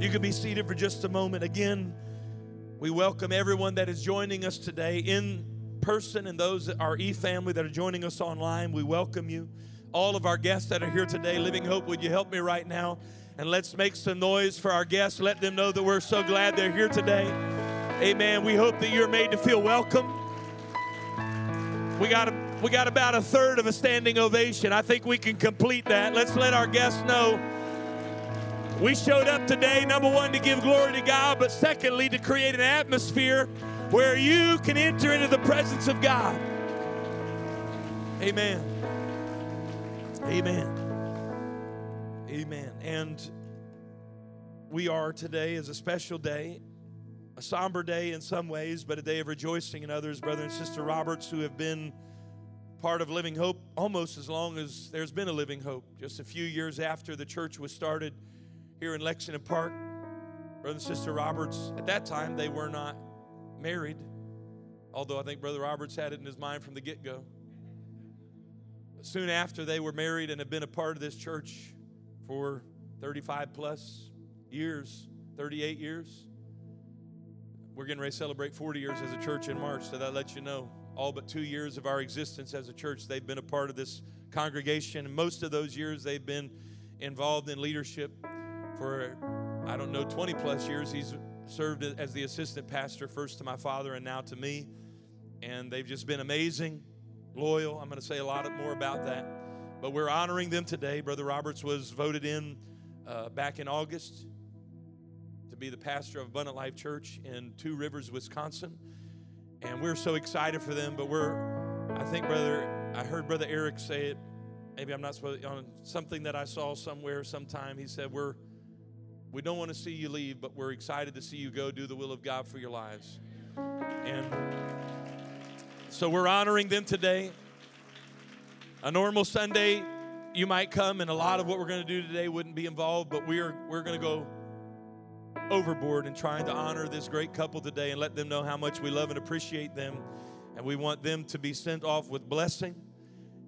You can be seated for just a moment. Again, we welcome everyone that is joining us today in person and those that are e family that are joining us online. We welcome you. All of our guests that are here today, Living Hope, would you help me right now? And let's make some noise for our guests. Let them know that we're so glad they're here today. Amen. We hope that you're made to feel welcome. We got a, we got about a third of a standing ovation. I think we can complete that. Let's let our guests know we showed up today, number one, to give glory to God, but secondly, to create an atmosphere where you can enter into the presence of God. Amen. Amen. Amen. And we are today as a special day, a somber day in some ways, but a day of rejoicing in others. Brother and Sister Roberts, who have been part of Living Hope almost as long as there's been a Living Hope. Just a few years after the church was started here in Lexington Park, Brother and Sister Roberts, at that time, they were not married, although I think Brother Roberts had it in his mind from the get go. Soon after, they were married and have been a part of this church for 35 plus years, 38 years. We're getting ready to celebrate 40 years as a church in March, so that lets you know all but two years of our existence as a church, they've been a part of this congregation. And most of those years, they've been involved in leadership for, I don't know, 20 plus years. He's served as the assistant pastor, first to my father and now to me. And they've just been amazing, loyal. I'm going to say a lot more about that. But we're honoring them today. Brother Roberts was voted in uh, back in August to be the pastor of Abundant Life Church in Two Rivers, Wisconsin. And we're so excited for them. But we're, I think, brother, I heard Brother Eric say it. Maybe I'm not supposed on something that I saw somewhere sometime. He said, We're we don't want to see you leave, but we're excited to see you go do the will of God for your lives. And so we're honoring them today. A normal Sunday, you might come, and a lot of what we're going to do today wouldn't be involved, but we're we're going to go overboard in trying to honor this great couple today and let them know how much we love and appreciate them. And we want them to be sent off with blessing.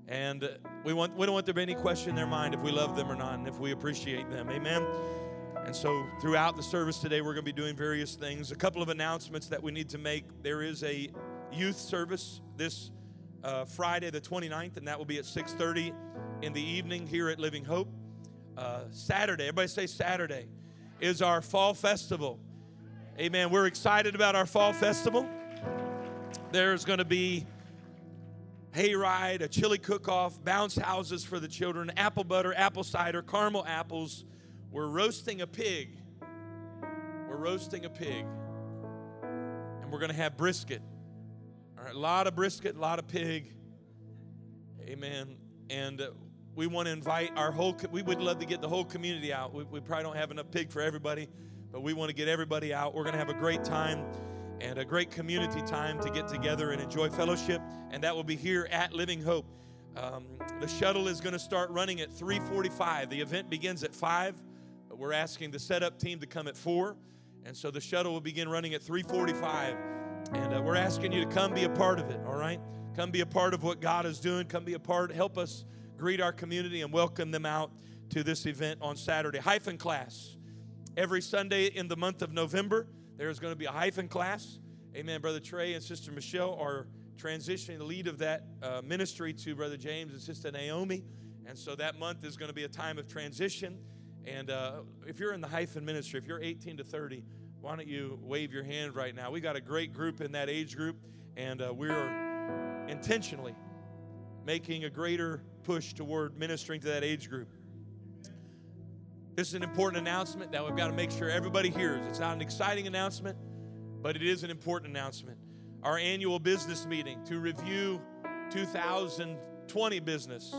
And we want we don't want there to be any question in their mind if we love them or not and if we appreciate them. Amen. And so throughout the service today, we're going to be doing various things. A couple of announcements that we need to make. There is a youth service this uh, Friday, the 29th, and that will be at 6:30 in the evening here at Living Hope. Uh, Saturday, everybody say Saturday, is our fall festival. Amen. We're excited about our fall festival. There's going to be hayride, a chili cook-off, bounce houses for the children, apple butter, apple cider, caramel apples we're roasting a pig. We're roasting a pig. And we're going to have brisket. All right, a lot of brisket, a lot of pig. Amen. And uh, we want to invite our whole, we would love to get the whole community out. We, we probably don't have enough pig for everybody, but we want to get everybody out. We're going to have a great time and a great community time to get together and enjoy fellowship. And that will be here at Living Hope. Um, the shuttle is going to start running at 3:45. The event begins at 5 we're asking the setup team to come at 4. And so the shuttle will begin running at 345. And uh, we're asking you to come be a part of it, all right? Come be a part of what God is doing. Come be a part. Help us greet our community and welcome them out to this event on Saturday. Hyphen class. Every Sunday in the month of November, there's going to be a hyphen class. Amen. Brother Trey and Sister Michelle are transitioning the lead of that uh, ministry to Brother James and Sister Naomi. And so that month is going to be a time of transition. And uh, if you're in the hyphen ministry, if you're 18 to 30, why don't you wave your hand right now? We got a great group in that age group, and uh, we're intentionally making a greater push toward ministering to that age group. This is an important announcement that we've got to make sure everybody hears. It's not an exciting announcement, but it is an important announcement. Our annual business meeting to review 2020 business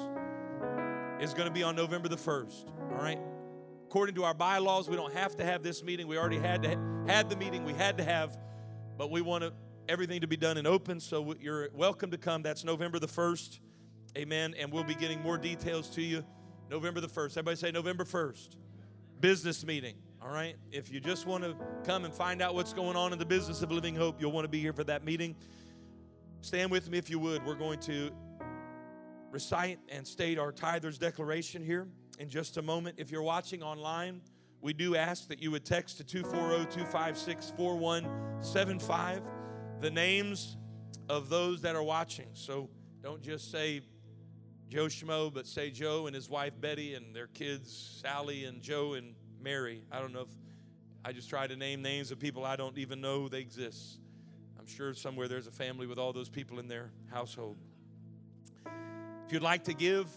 is going to be on November the 1st. All right? According to our bylaws, we don't have to have this meeting. We already had to had the meeting we had to have, but we want everything to be done in open. So you're welcome to come. That's November the first, Amen. And we'll be getting more details to you November the first. Everybody say November first. Business meeting. All right. If you just want to come and find out what's going on in the business of Living Hope, you'll want to be here for that meeting. Stand with me if you would. We're going to recite and state our tither's declaration here in just a moment. If you're watching online, we do ask that you would text to 240 256 4175 the names of those that are watching. So don't just say Joe Schmo, but say Joe and his wife Betty and their kids Sally and Joe and Mary. I don't know if I just try to name names of people I don't even know they exist. I'm sure somewhere there's a family with all those people in their household. If you'd like to give,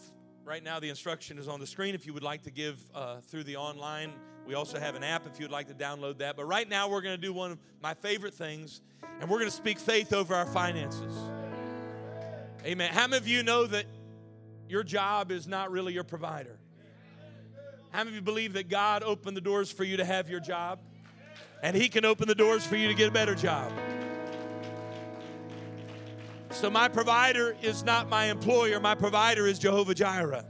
right now the instruction is on the screen. If you would like to give uh, through the online, we also have an app if you'd like to download that. But right now we're going to do one of my favorite things, and we're going to speak faith over our finances. Amen. How many of you know that your job is not really your provider? How many of you believe that God opened the doors for you to have your job? And He can open the doors for you to get a better job. So, my provider is not my employer, my provider is Jehovah Jireh.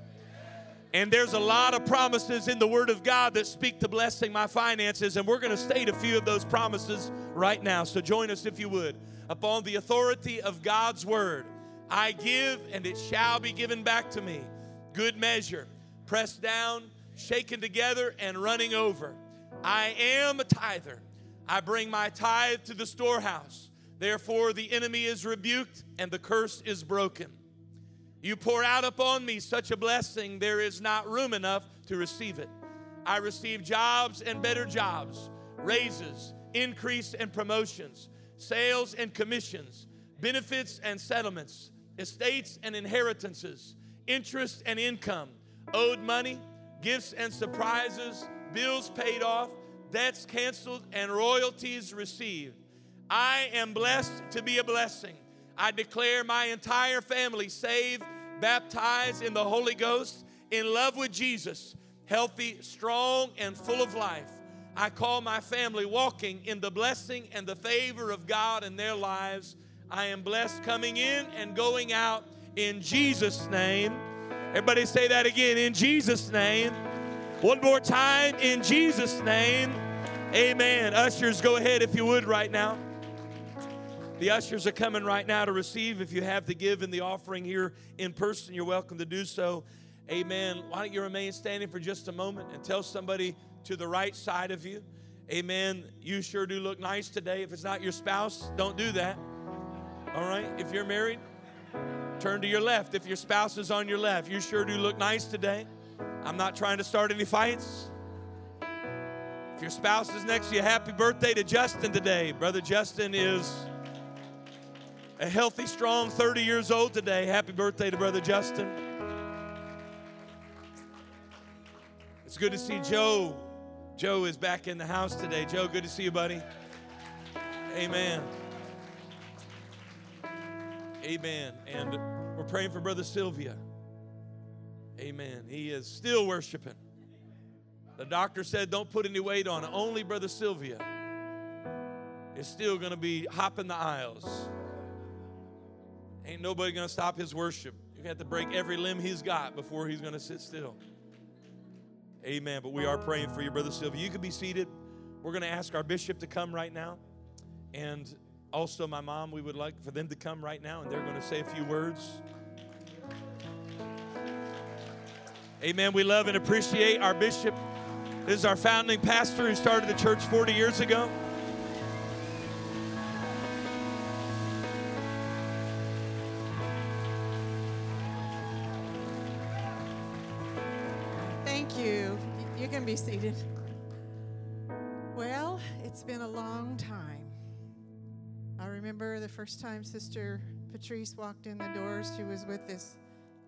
And there's a lot of promises in the Word of God that speak to blessing my finances, and we're going to state a few of those promises right now. So, join us if you would. Upon the authority of God's Word, I give, and it shall be given back to me. Good measure, pressed down, shaken together, and running over. I am a tither. I bring my tithe to the storehouse. Therefore, the enemy is rebuked and the curse is broken. You pour out upon me such a blessing, there is not room enough to receive it. I receive jobs and better jobs, raises, increase and promotions, sales and commissions, benefits and settlements, estates and inheritances, interest and income, owed money, gifts and surprises, bills paid off, debts canceled, and royalties received. I am blessed to be a blessing. I declare my entire family saved, baptized in the Holy Ghost, in love with Jesus, healthy, strong, and full of life. I call my family walking in the blessing and the favor of God in their lives. I am blessed coming in and going out in Jesus' name. Everybody say that again in Jesus' name. One more time in Jesus' name. Amen. Ushers, go ahead if you would right now. The ushers are coming right now to receive. If you have to give in the offering here in person, you're welcome to do so. Amen. Why don't you remain standing for just a moment and tell somebody to the right side of you, Amen. You sure do look nice today. If it's not your spouse, don't do that. All right. If you're married, turn to your left. If your spouse is on your left, you sure do look nice today. I'm not trying to start any fights. If your spouse is next to you, happy birthday to Justin today. Brother Justin is a healthy, strong 30 years old today. Happy birthday to Brother Justin. It's good to see Joe. Joe is back in the house today. Joe, good to see you, buddy. Amen. Amen. And we're praying for Brother Sylvia. Amen. He is still worshiping. The doctor said, don't put any weight on it. Only Brother Sylvia is still going to be hopping the aisles. Ain't nobody going to stop his worship. To have to break every limb he's got before he's going to sit still. Amen. But we are praying for you, Brother Sylvia. You can be seated. We're going to ask our bishop to come right now. And also, my mom, we would like for them to come right now, and they're going to say a few words. Amen. We love and appreciate our bishop. This is our founding pastor who started the church 40 years ago. Can be seated. Well, it's been a long time. I remember the first time Sister Patrice walked in the doors, she was with this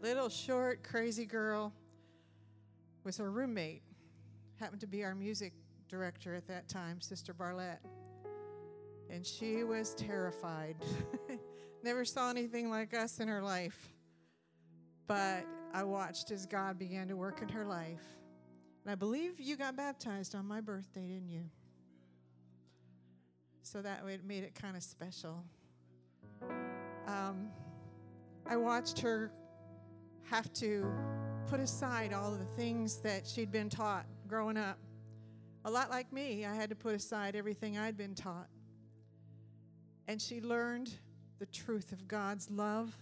little short, crazy girl, was her roommate, happened to be our music director at that time, Sister Barlett. And she was terrified. Never saw anything like us in her life. But I watched as God began to work in her life And I believe you got baptized on my birthday, didn't you? So that way it made it kind of special. Um, I watched her have to put aside all the things that she'd been taught growing up. A lot like me, I had to put aside everything I'd been taught. And she learned the truth of God's love,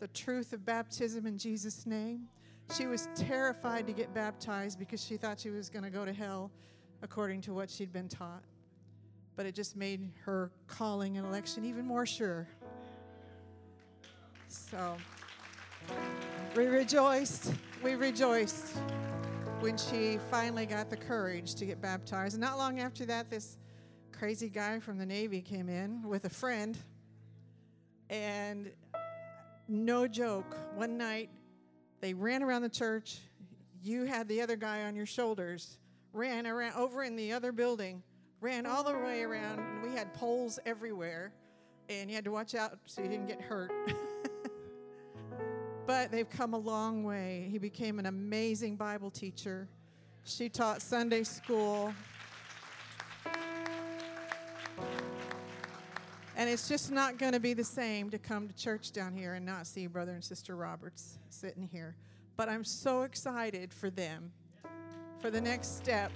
the truth of baptism in Jesus' name. She was terrified to get baptized because she thought she was going to go to hell according to what she'd been taught. But it just made her calling and election even more sure. So we rejoiced. We rejoiced when she finally got the courage to get baptized. And not long after that, this crazy guy from the Navy came in with a friend. And no joke, one night they ran around the church. You had the other guy on your shoulders, ran around over in the other building, ran all the way around. And we had poles everywhere. And you had to watch out so you didn't get hurt. but they've come a long way. He became an amazing Bible teacher. She taught Sunday school. And it's just not going to be the same to come to church down here and not see Brother and Sister Roberts sitting here. But I'm so excited for them, for the next step.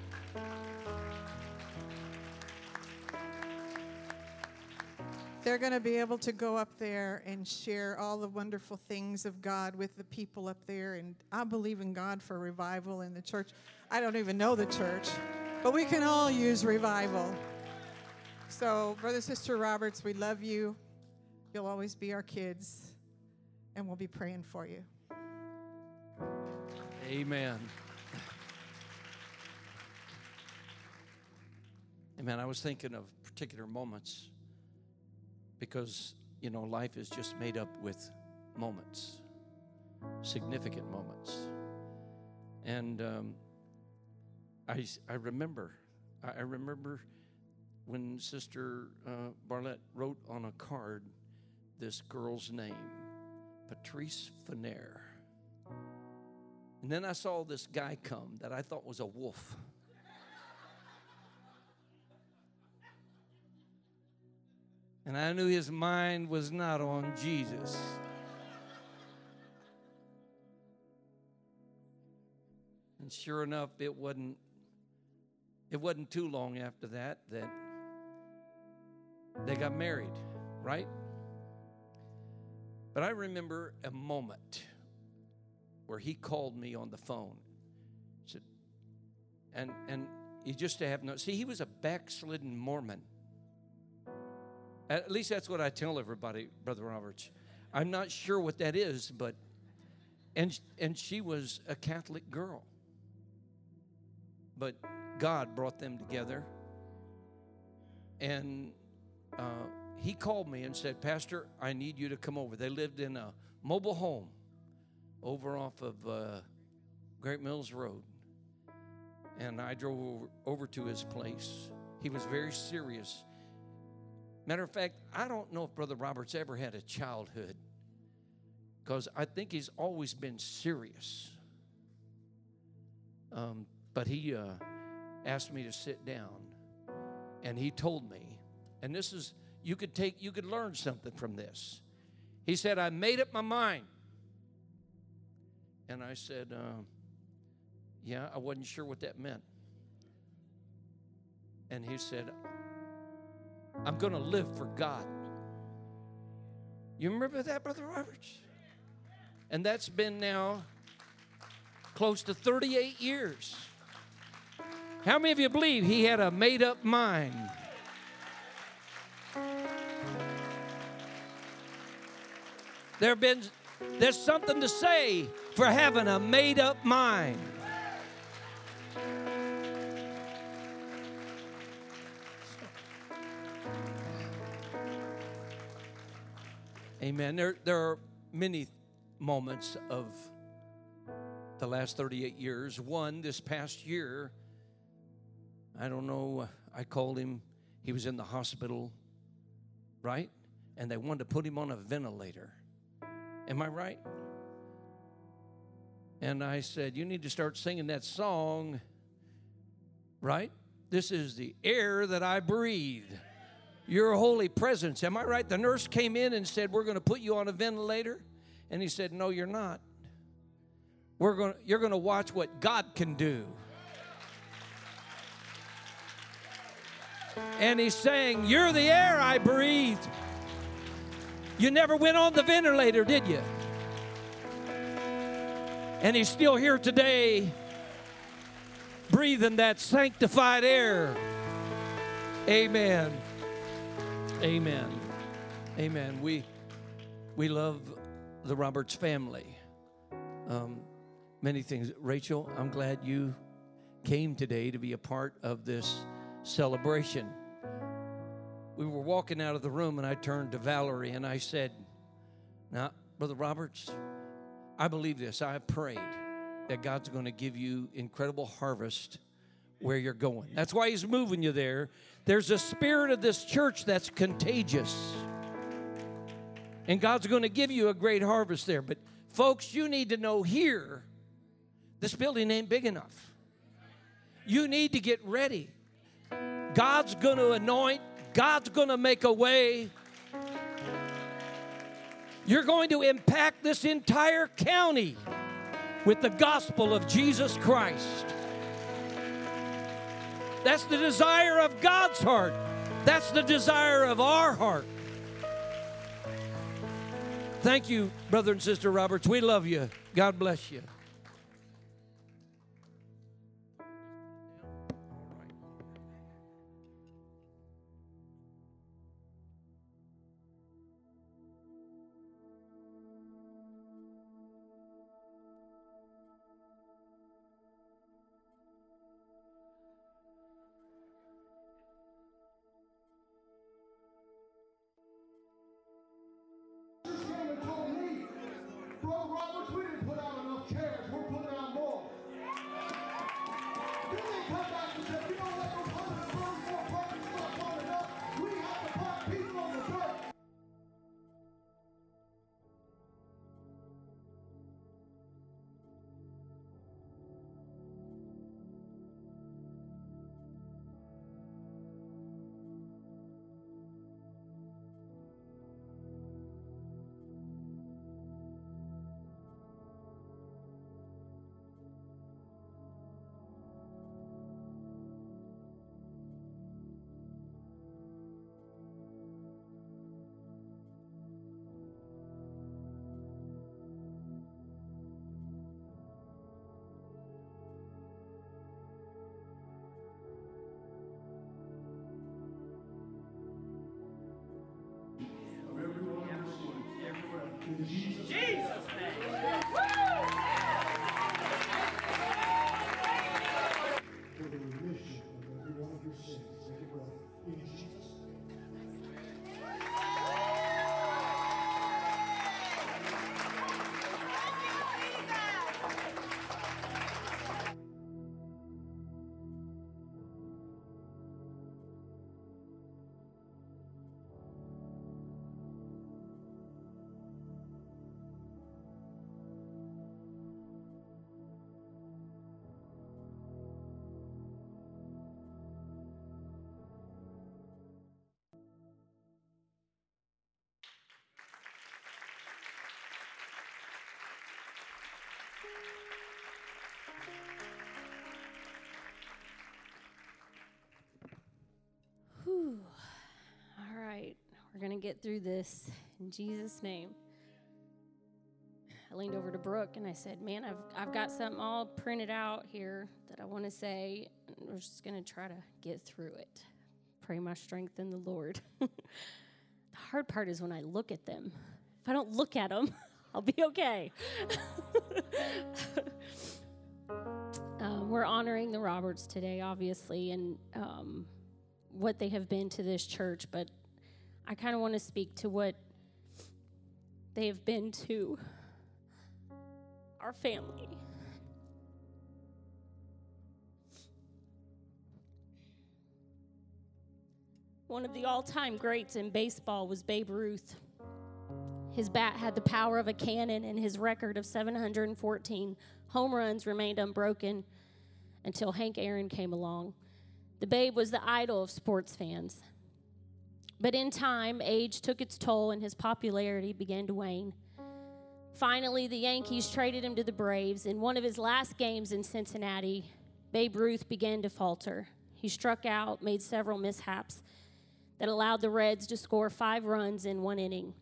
they're going to be able to go up there and share all the wonderful things of God with the people up there. And I believe in God for revival in the church. I don't even know the church, but we can all use revival. So, Brother, Sister Roberts, we love you. You'll always be our kids, and we'll be praying for you. Amen. Amen. I was thinking of particular moments because, you know, life is just made up with moments, significant moments. And um, I, I remember, I remember when Sister uh, Barlett wrote on a card this girl's name, Patrice Fenair. And then I saw this guy come that I thought was a wolf. And I knew his mind was not on Jesus. And sure enough, it wasn't it wasn't too long after that that they got married, right? But I remember a moment where he called me on the phone. Said, and and he just to have no see, he was a backslidden Mormon. At least that's what I tell everybody, Brother Roberts. I'm not sure what that is, but and and she was a Catholic girl. But God brought them together. And uh, he called me and said, Pastor, I need you to come over. They lived in a mobile home over off of uh, Great Mills Road. And I drove over, over to his place. He was very serious Matter of fact, I don't know if Brother Roberts ever had a childhood because I think he's always been serious. Um, but he uh, asked me to sit down and he told me, and this is, you could take, you could learn something from this. He said, I made up my mind. And I said, uh, Yeah, I wasn't sure what that meant. And he said, I'm going to live for God. You remember that, Brother Roberts? And that's been now close to 38 years. How many of you believe he had a made up mind? There been there's something to say for having a made up mind. Amen. There, there are many moments of the last 38 years. One, this past year, I don't know, I called him, he was in the hospital, right? And they wanted to put him on a ventilator. Am I right? And I said, You need to start singing that song, right? This is the air that I breathe. Your holy presence. Am I right? The nurse came in and said, We're going to put you on a ventilator. And he said, No, you're not. We're going you're going to watch what God can do. And he's saying, You're the air I breathe. You never went on the ventilator, did you? And he's still here today, breathing that sanctified air. Amen. Amen. Amen. We we love the Roberts family. Um, many things. Rachel, I'm glad you came today to be a part of this celebration. We were walking out of the room, and I turned to Valerie and I said, Now, Brother Roberts, I believe this. I have prayed that God's going to give you incredible harvest where you're going. That's why He's moving you there. There's a spirit of this church that's contagious. And God's going to give you a great harvest there. But, folks, you need to know here this building ain't big enough. You need to get ready. God's going to anoint, God's going to make a way. You're going to impact this entire county with the gospel of Jesus Christ. That's the desire of God's heart. That's the desire of our heart. Thank you, brother and sister Roberts. We love you. God bless you. All right, we're going to get through this in Jesus' name. I leaned over to Brooke and I said, Man, I've, I've got something all printed out here that I want to say. And we're just going to try to get through it. Pray my strength in the Lord. the hard part is when I look at them. If I don't look at them, I'll be okay. um, we're honoring the Roberts today, obviously, and um, what they have been to this church, but I kind of want to speak to what they have been to our family. One of the all time greats in baseball was Babe Ruth. His bat had the power of a cannon, and his record of 714 Home runs remained unbroken until Hank Aaron came along. The Babe was the idol of sports fans. But in time, age took its toll and his popularity began to wane. Finally, the Yankees traded him to the Braves. In one of his last games in Cincinnati, Babe Ruth began to falter. He struck out, made several mishaps that allowed the Reds to score five runs in one inning.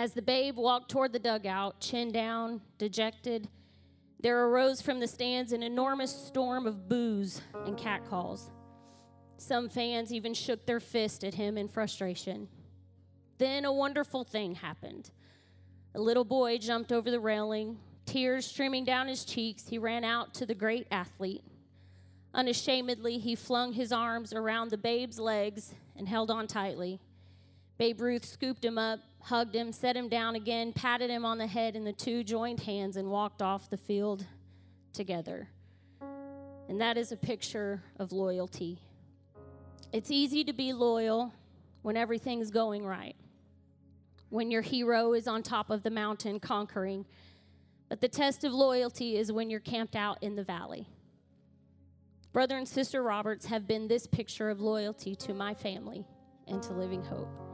As the Babe walked toward the dugout, chin down, dejected, there arose from the stands an enormous storm of boos and catcalls. Some fans even shook their fist at him in frustration. Then a wonderful thing happened. A little boy jumped over the railing, tears streaming down his cheeks. He ran out to the great athlete. Unashamedly, he flung his arms around the babe's legs and held on tightly. Babe Ruth scooped him up, hugged him, set him down again, patted him on the head, and the two joined hands and walked off the field together. And that is a picture of loyalty. It's easy to be loyal when everything's going right, when your hero is on top of the mountain conquering. But the test of loyalty is when you're camped out in the valley. Brother and Sister Roberts have been this picture of loyalty to my family and to Living Hope.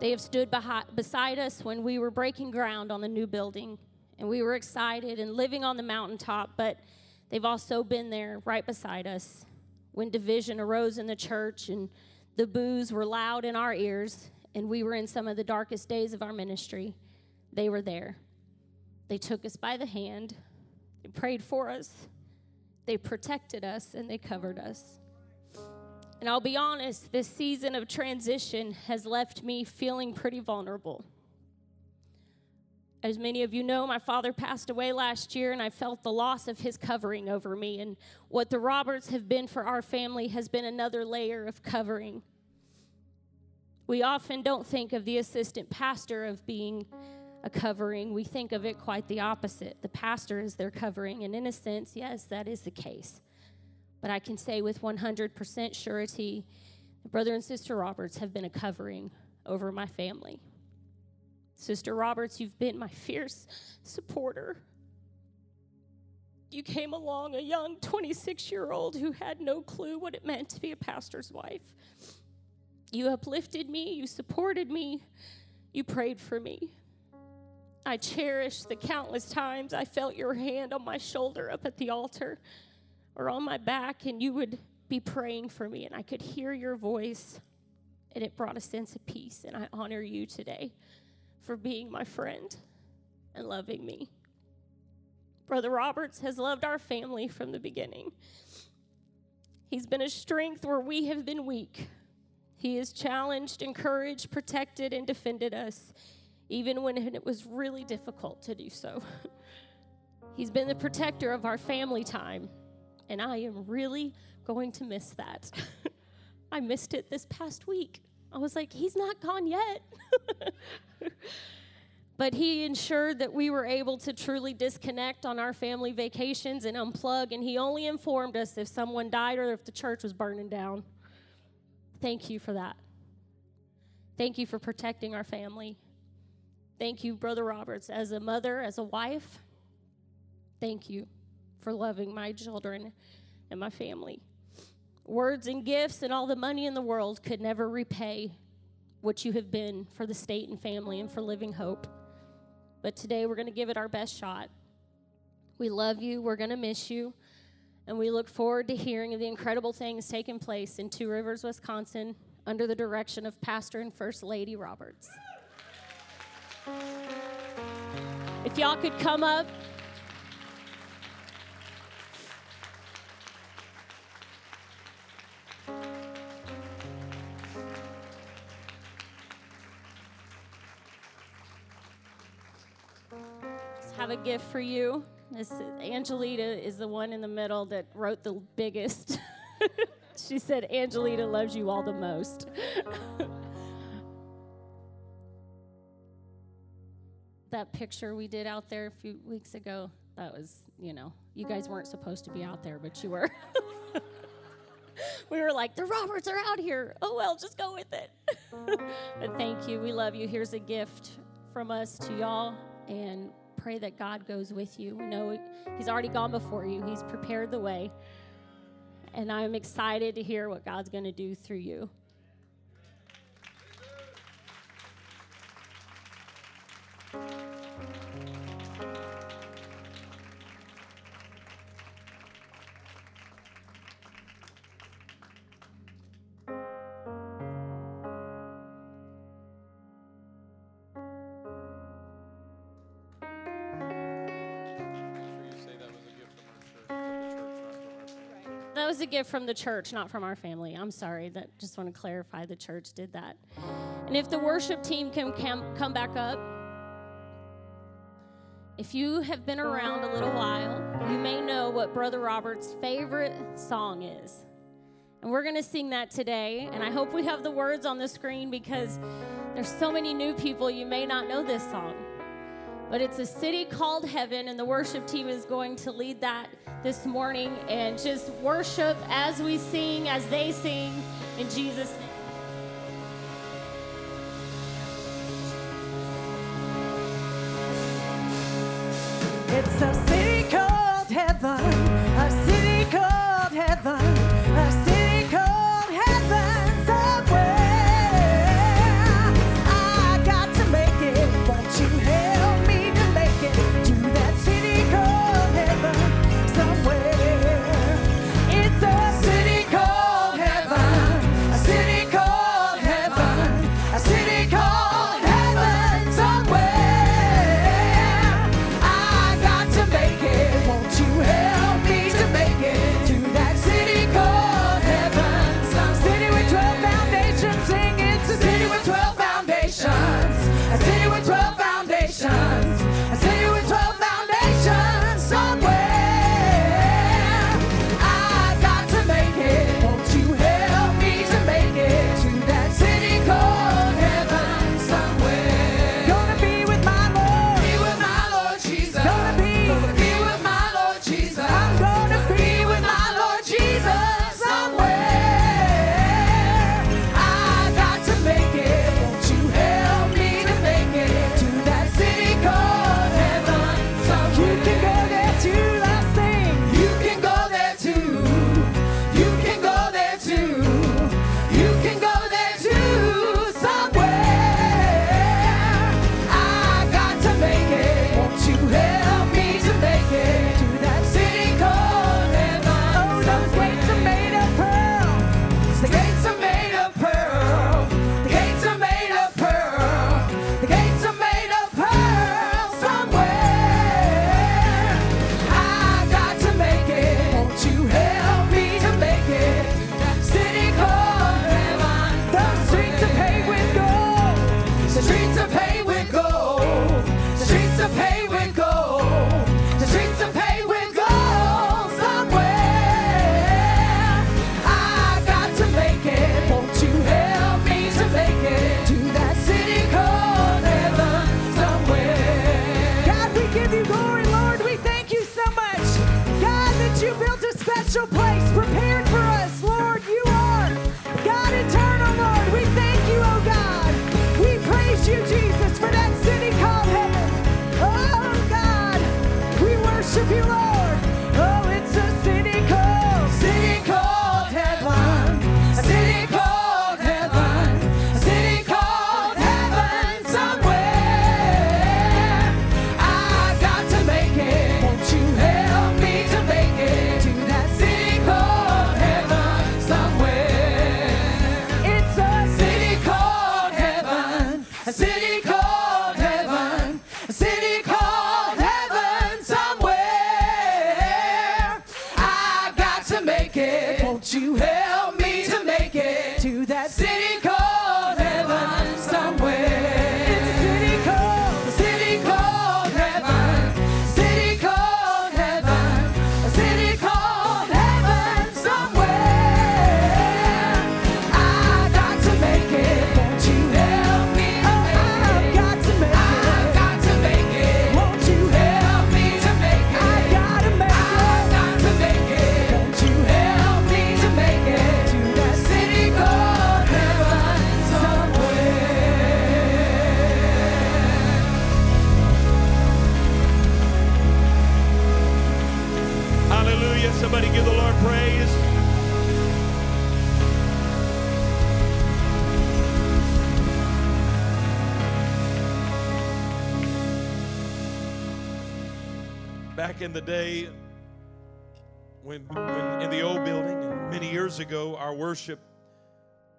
They have stood behi- beside us when we were breaking ground on the new building and we were excited and living on the mountaintop, but they've also been there right beside us when division arose in the church and the boos were loud in our ears and we were in some of the darkest days of our ministry. They were there. They took us by the hand, they prayed for us, they protected us, and they covered us. And I'll be honest, this season of transition has left me feeling pretty vulnerable. As many of you know, my father passed away last year, and I felt the loss of his covering over me. And what the Roberts have been for our family has been another layer of covering. We often don't think of the assistant pastor of being a covering, we think of it quite the opposite. The pastor is their covering, and in a sense, yes, that is the case. But I can say with 100% surety, the brother and sister Roberts have been a covering over my family. Sister Roberts, you've been my fierce supporter. You came along a young 26 year old who had no clue what it meant to be a pastor's wife. You uplifted me, you supported me, you prayed for me. I cherish the countless times I felt your hand on my shoulder up at the altar or on my back, and you would be praying for me, and I could hear your voice, and it brought a sense of peace. And I honor you today for being my friend and loving me. Brother Roberts has loved our family from the beginning. He's been a strength where we have been weak. He has challenged, encouraged, protected, and defended us even when it was really difficult to do so. He's been the protector of our family time, and I am really going to miss that. I missed it this past week. I was like, he's not gone yet. but he ensured that we were able to truly disconnect on our family vacations and unplug, and he only informed us if someone died or if the church was burning down. Thank you for that. Thank you for protecting our family. Thank you, Brother Roberts, as a mother, as a wife. Thank you for loving my children and my family. Words and gifts and all the money in the world could never repay what you have been for the Staten family and for living hope. But today we're going to give it our best shot. We love you, we're going to miss you, and we look forward to hearing of the incredible things taking place in Two Rivers, Wisconsin, under the direction of Pastor and First Lady Roberts. If y'all could come up. Have a gift for you. This Angelita is the one in the middle that wrote the biggest. she said, Angelita loves you all the most. that picture we did out there a few weeks ago, that was, you know, you guys weren't supposed to be out there, but you were. we were like, the Roberts are out here. Oh, well, just go with it. but thank you. We love you. Here's a gift from us to y'all, and pray that God goes with you. We know He's already gone before you, He's prepared the way. And I'm excited to hear what God's going to do through you. was gift from the church, not from our family. I'm sorry. That just want to clarify the church did that. And if the worship team can come back up, if you have been around a little while, you may know what Brother Robert's favorite song is. And we're going to sing that today. And I hope we have the words on the screen because there's so many new people, you may not know this song. But it's a city called heaven, and the worship team is going to lead that this morning. And just worship as we sing, as they sing, in Jesus' name. It's a city called heaven. streets of pain.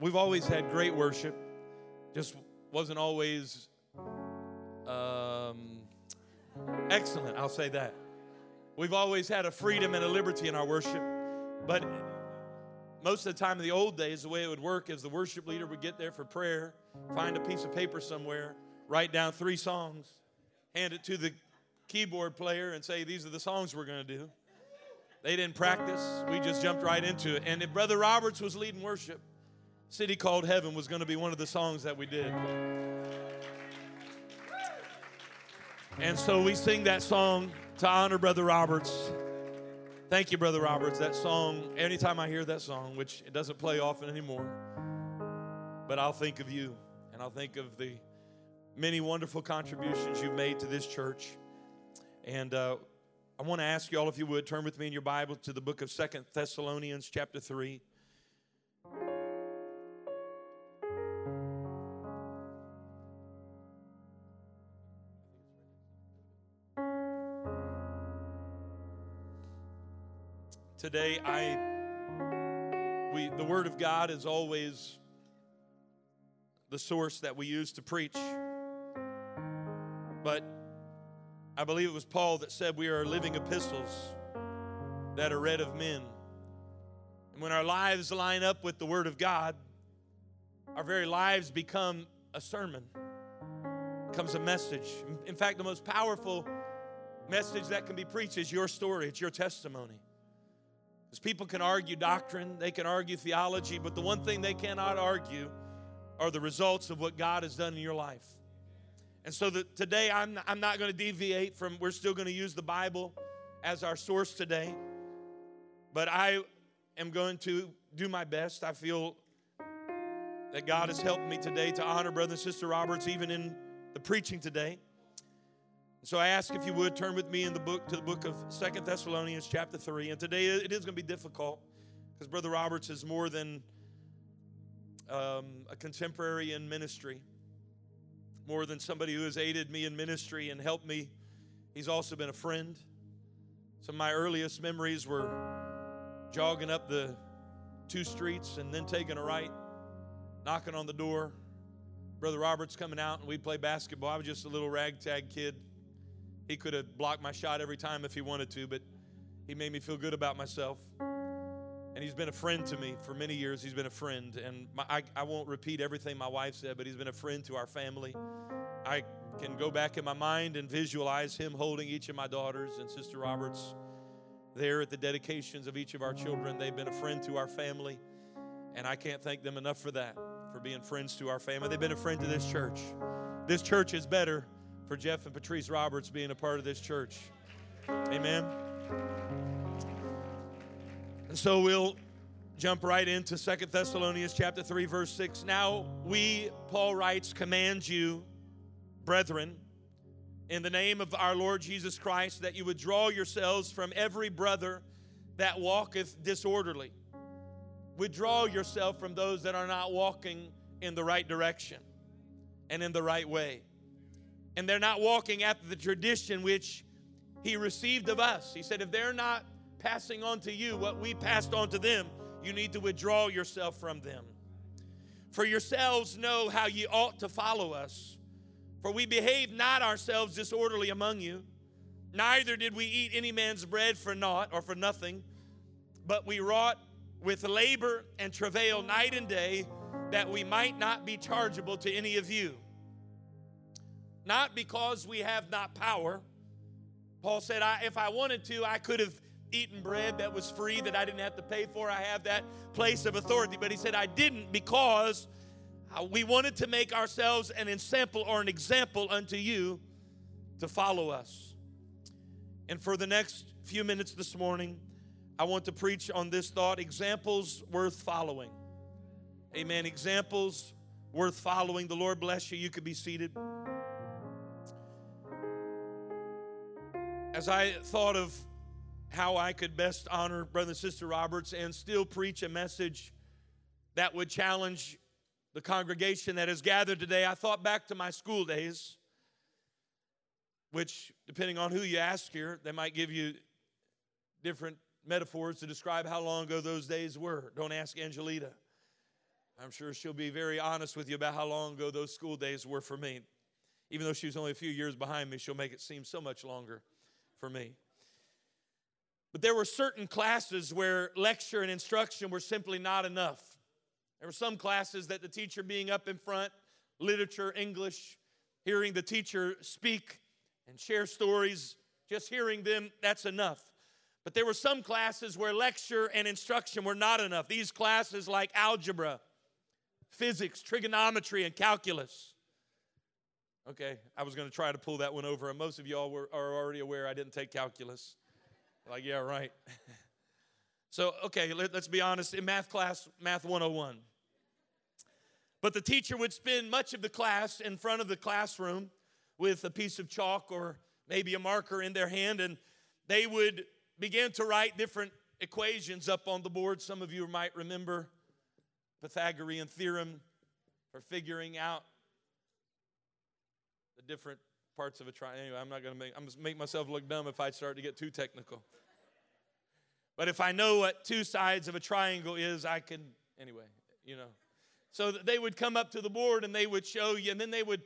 We've always had great worship, just wasn't always um, excellent, I'll say that. We've always had a freedom and a liberty in our worship, but most of the time in the old days, the way it would work is the worship leader would get there for prayer, find a piece of paper somewhere, write down three songs, hand it to the keyboard player, and say, These are the songs we're going to do. They didn't practice, we just jumped right into it. And if Brother Roberts was leading worship, City Called Heaven was going to be one of the songs that we did. And so we sing that song to honor Brother Roberts. Thank you, Brother Roberts. That song, anytime I hear that song, which it doesn't play often anymore, but I'll think of you and I'll think of the many wonderful contributions you've made to this church. And uh, I want to ask you all, if you would, turn with me in your Bible to the book of Second Thessalonians, chapter 3. Today, I we the Word of God is always the source that we use to preach. But I believe it was Paul that said we are living epistles that are read of men. And when our lives line up with the Word of God, our very lives become a sermon, becomes a message. In fact, the most powerful message that can be preached is your story, it's your testimony. Because people can argue doctrine, they can argue theology, but the one thing they cannot argue are the results of what God has done in your life. And so that today I'm, I'm not going to deviate from, we're still going to use the Bible as our source today. But I am going to do my best. I feel that God has helped me today to honor Brother and Sister Roberts, even in the preaching today. So I ask if you would turn with me in the book to the book of Second Thessalonians chapter 3. And today it is going to be difficult because Brother Roberts is more than um, a contemporary in ministry, more than somebody who has aided me in ministry and helped me. He's also been a friend. Some of my earliest memories were jogging up the two streets and then taking a right, knocking on the door. Brother Roberts coming out and we play basketball. I was just a little ragtag kid. He could have blocked my shot every time if he wanted to, but he made me feel good about myself. And he's been a friend to me for many years. He's been a friend. And my, I, I won't repeat everything my wife said, but he's been a friend to our family. I can go back in my mind and visualize him holding each of my daughters and Sister Roberts there at the dedications of each of our children. They've been a friend to our family. And I can't thank them enough for that, for being friends to our family. They've been a friend to this church. This church is better for Jeff and Patrice Roberts being a part of this church. Amen. And so we'll jump right into Second Thessalonians chapter 3 verse 6. Now we Paul writes command you brethren in the name of our Lord Jesus Christ that you withdraw yourselves from every brother that walketh disorderly. Withdraw yourself from those that are not walking in the right direction and in the right way and they're not walking after the tradition which he received of us. He said, if they're not passing on to you what we passed on to them, you need to withdraw yourself from them. For yourselves know how ye ought to follow us. For we behaved not ourselves disorderly among you, neither did we eat any man's bread for naught or for nothing, but we wrought with labor and travail night and day that we might not be chargeable to any of you not because we have not power. Paul said, I, if I wanted to, I could have eaten bread that was free that I didn't have to pay for. I have that place of authority. But he said, I didn't because we wanted to make ourselves an example or an example unto you to follow us. And for the next few minutes this morning, I want to preach on this thought examples worth following. Amen. Examples worth following. The Lord bless you. You could be seated. As I thought of how I could best honor Brother and Sister Roberts and still preach a message that would challenge the congregation that has gathered today, I thought back to my school days, which, depending on who you ask here, they might give you different metaphors to describe how long ago those days were. Don't ask Angelita. I'm sure she'll be very honest with you about how long ago those school days were for me. Even though she was only a few years behind me, she'll make it seem so much longer for me. But there were certain classes where lecture and instruction were simply not enough. There were some classes that the teacher being up in front, literature, English, hearing the teacher speak and share stories, just hearing them, that's enough. But there were some classes where lecture and instruction were not enough. These classes like algebra, physics, trigonometry, and calculus. Okay, I was going to try to pull that one over, and most of y'all were, are already aware I didn't take calculus. Like, yeah, right. so, okay, let, us be honest. In math class, Math 101, but the teacher would spend much of the class in front of the classroom with a piece of chalk or maybe a marker in their hand, and they would begin to write different equations up on the board. Some of you might remember Pythagorean theorem for figuring out the different parts of a triangle. Anyway, I'm not going to make I'm just make myself look dumb if I start to get too technical. But if I know what two sides of a triangle is, I can anyway, you know. So they would come up to the board and they would show you, and then they would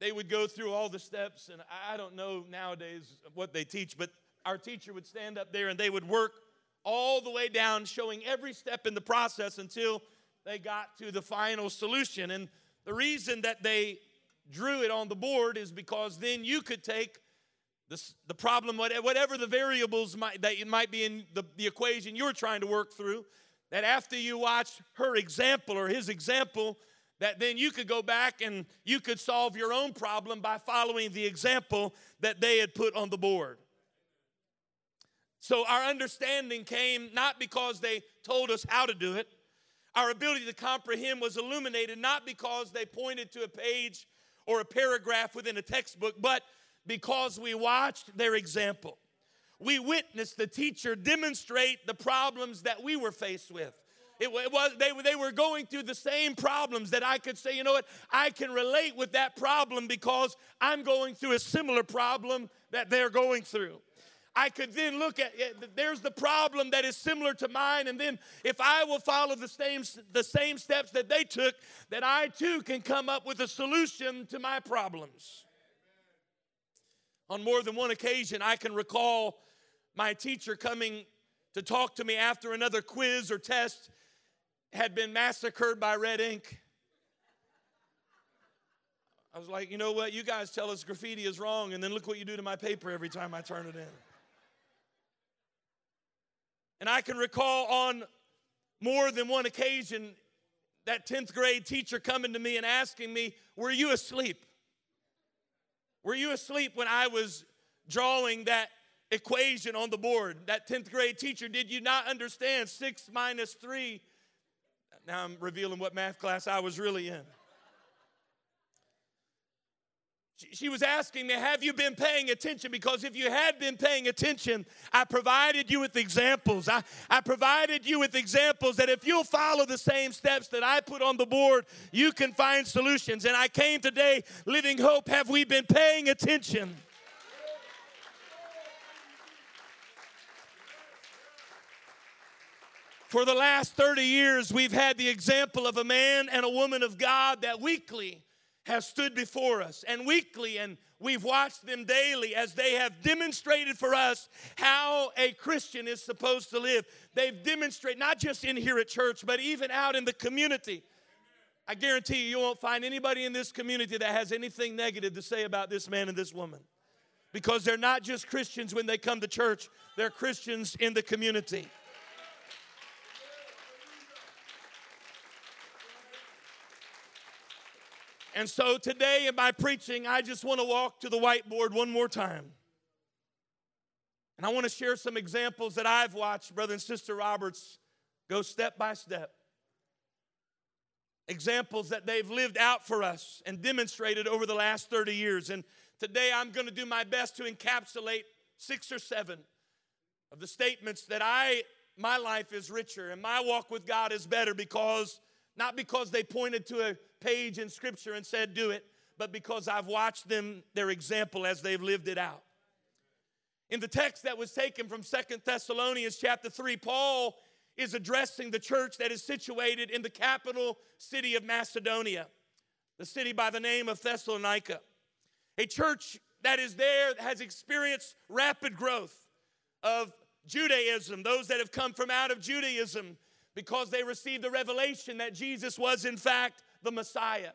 they would go through all the steps. And I don't know nowadays what they teach, but our teacher would stand up there and they would work all the way down, showing every step in the process until they got to the final solution. And the reason that they drew it on the board is because then you could take this, the problem, whatever the variables might, that might be in the, the equation you're trying to work through, that after you watch her example or his example, that then you could go back and you could solve your own problem by following the example that they had put on the board. So our understanding came not because they told us how to do it. Our ability to comprehend was illuminated not because they pointed to a page or a paragraph within a textbook, but because we watched their example we witnessed the teacher demonstrate the problems that we were faced with. It, was they, they were going through the same problems that I could say, you know what, I can relate with that problem because I'm going through a similar problem that they're going through. I could then look at there's the problem that is similar to mine, and then if I will follow the same the same steps that they took, that I too can come up with a solution to my problems. On more than one occasion, I can recall my teacher coming to talk to me after another quiz or test had been massacred by red ink. I was like, you know what? You guys tell us graffiti is wrong, and then look what you do to my paper every time I turn it in. And I can recall on more than one occasion that 10th grade teacher coming to me and asking me, Were you asleep? Were you asleep when I was drawing that equation on the board. That 10th grade teacher, did you not understand 6 minus 3? Now I'm revealing what math class I was really in. She was asking me, Have you been paying attention? Because if you had been paying attention, I provided you with examples. I, I provided you with examples that if you'll follow the same steps that I put on the board, you can find solutions. And I came today, Living Hope, have we been paying attention? For the last 30 years, we've had the example of a man and a woman of God that weekly have stood before us, and weekly, and we've watched them daily as they have demonstrated for us how a Christian is supposed to live. They've demonstrated, not just in here at church, but even out in the community. I guarantee you, you won't find anybody in this community that has anything negative to say about this man and this woman. Because they're not just Christians when they come to church, they're Christians in the community. And so today in my preaching, I just want to walk to the whiteboard one more time. And I want to share some examples that I've watched Brother and Sister Roberts go step by step. Examples that they've lived out for us and demonstrated over the last 30 years. And today I'm going to do my best to encapsulate six or seven of the statements that I my life is richer and my walk with God is better because not because they pointed to a page in scripture and said do it, but because I've watched them their example as they've lived it out. In the text that was taken from Second Thessalonians chapter 3, Paul is addressing the church that is situated in the capital city of Macedonia, the city by the name of Thessalonica. A church that is there has experienced rapid growth of Judaism, those that have come from out of Judaism because they received the revelation that Jesus was, in fact, the Messiah.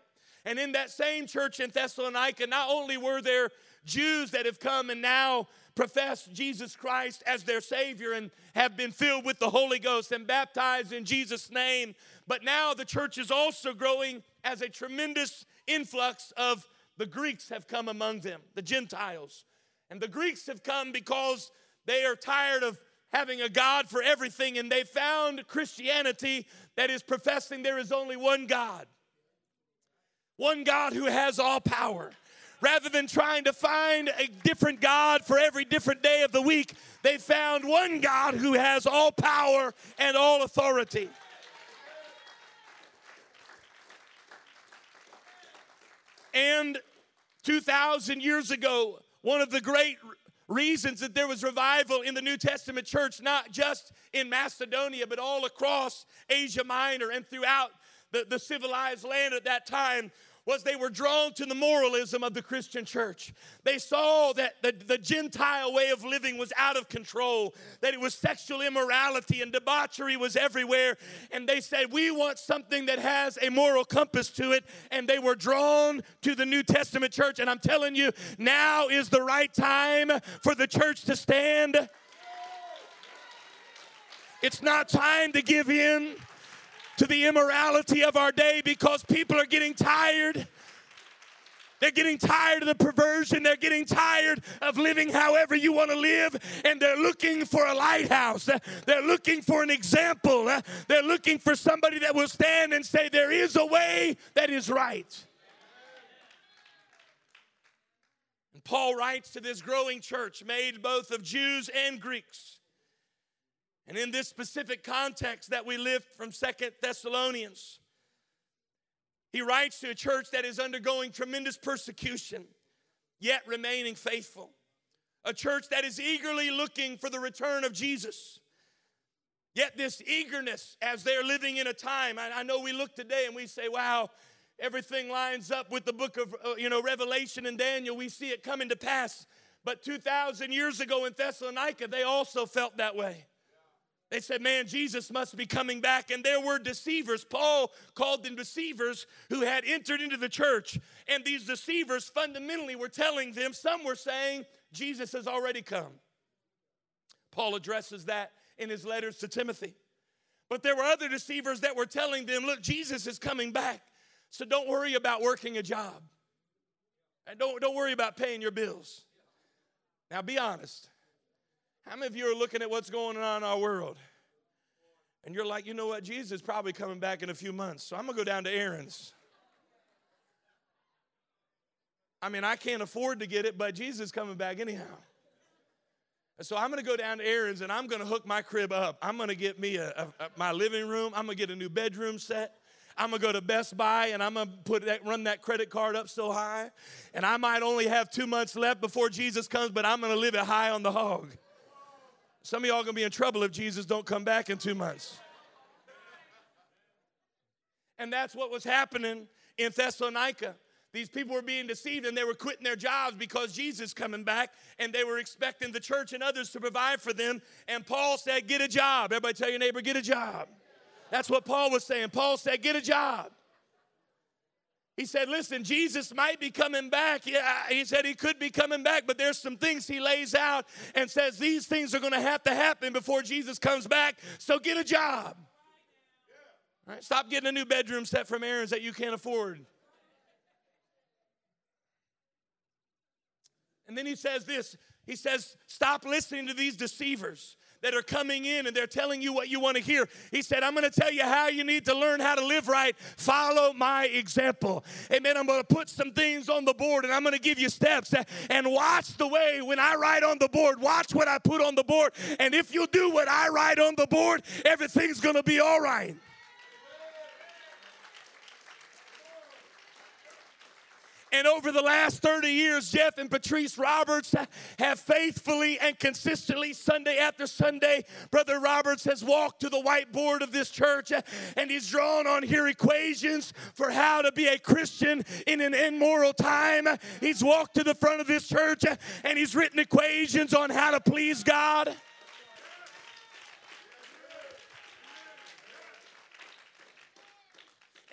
And in that same church in Thessalonica, not only were there Jews that have come and now profess Jesus Christ as their Savior and have been filled with the Holy Ghost and baptized in Jesus' name, but now the church is also growing as a tremendous influx of the Greeks have come among them, the Gentiles. And the Greeks have come because they are tired of having a God for everything, and they found Christianity that is professing there is only one God. One God who has all power. Rather than trying to find a different God for every different day of the week, they found one God who has all power and all authority. And 2,000 years ago, one of the great reasons that there was revival in the New Testament church, not just in Macedonia, but all across Asia Minor and throughout the, the civilized land at that time, was they were drawn to the moralism of the Christian church. They saw that the, the Gentile way of living was out of control, that it was sexual immorality and debauchery was everywhere. And they said, We want something that has a moral compass to it. And they were drawn to the New Testament church. And I'm telling you, now is the right time for the church to stand. It's not time to give in to the immorality of our day because people are getting tired. They're getting tired of the perversion. They're getting tired of living however you want to live. And they're looking for a lighthouse. They're looking for an example. They're looking for somebody that will stand and say, There is a way that is right. And Paul writes to this growing church made both of Jews and Greeks. And in this specific context that we lift from Second Thessalonians, he writes to a church that is undergoing tremendous persecution, yet remaining faithful. A church that is eagerly looking for the return of Jesus. Yet, this eagerness as they're living in a time, I, I know we look today and we say, wow, everything lines up with the book of uh, you know revelation and daniel we see it coming to pass but 2000 years ago in thessalonica they also felt that way they said, Man, Jesus must be coming back. And there were deceivers. Paul called them deceivers who had entered into the church. And these deceivers fundamentally were telling them, some were saying, Jesus has already come. Paul addresses that in his letters to Timothy. But there were other deceivers that were telling them, Look, Jesus is coming back. So don't worry about working a job. And don't, don't worry about paying your bills. Now be honest. How many of you are looking at what's going on in our world? And you're like, you know what? Jesus is probably coming back in a few months, so I'm gonna go down to Aaron's. I mean, I can't afford to get it, but Jesus is coming back anyhow. So I'm gonna go down to Aaron's and I'm gonna hook my crib up. I'm gonna get me a, a, a my living room. I'm gonna get a new bedroom set. I'm gonna go to Best Buy and I'm gonna put that, run that credit card up so high. And I might only have two months left before Jesus comes, but I'm gonna live it high on the hog. Some of y'all gonna be in trouble if Jesus don't come back in two months. And that's what was happening in Thessalonica. These people were being deceived and they were quitting their jobs because Jesus coming back and they were expecting the church and others to provide for them. And Paul said, Get a job. Everybody tell your neighbor, Get a job. That's what Paul was saying. Paul said, Get a job. He said, Listen, Jesus might be coming back. Yeah, he said he could be coming back, but there's some things he lays out and says these things are going to have to happen before Jesus comes back. So get a job. Stop getting a new bedroom set from Aaron's that you can't afford. And then he says this he says, Stop listening to these deceivers. That are coming in and they're telling you what you want to hear. He said, I'm going to tell you how you need to learn how to live right. Follow my example. Amen. I'm going to put some things on the board and I'm going to give you steps and watch the way when I write on the board. Watch what I put on the board. And if you do what I write on the board, everything's going to be all right. And over the last 30 years, Jeff and Patrice Roberts have faithfully and consistently, Sunday after Sunday, Brother Roberts has walked to the whiteboard of this church uh, and he's drawn on here equations for how to be a Christian in an immoral time. He's walked to the front of this church uh, and he's written equations on how to please God.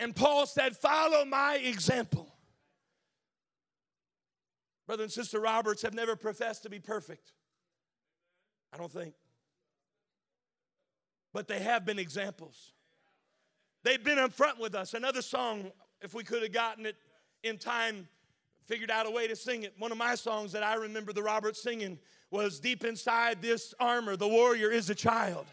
And Paul said, Follow my example. Brother and Sister Roberts have never professed to be perfect. I don't think. But they have been examples. They've been up front with us. Another song, if we could have gotten it in time, figured out a way to sing it. One of my songs that I remember the Roberts singing was Deep Inside This Armor, the warrior is a child.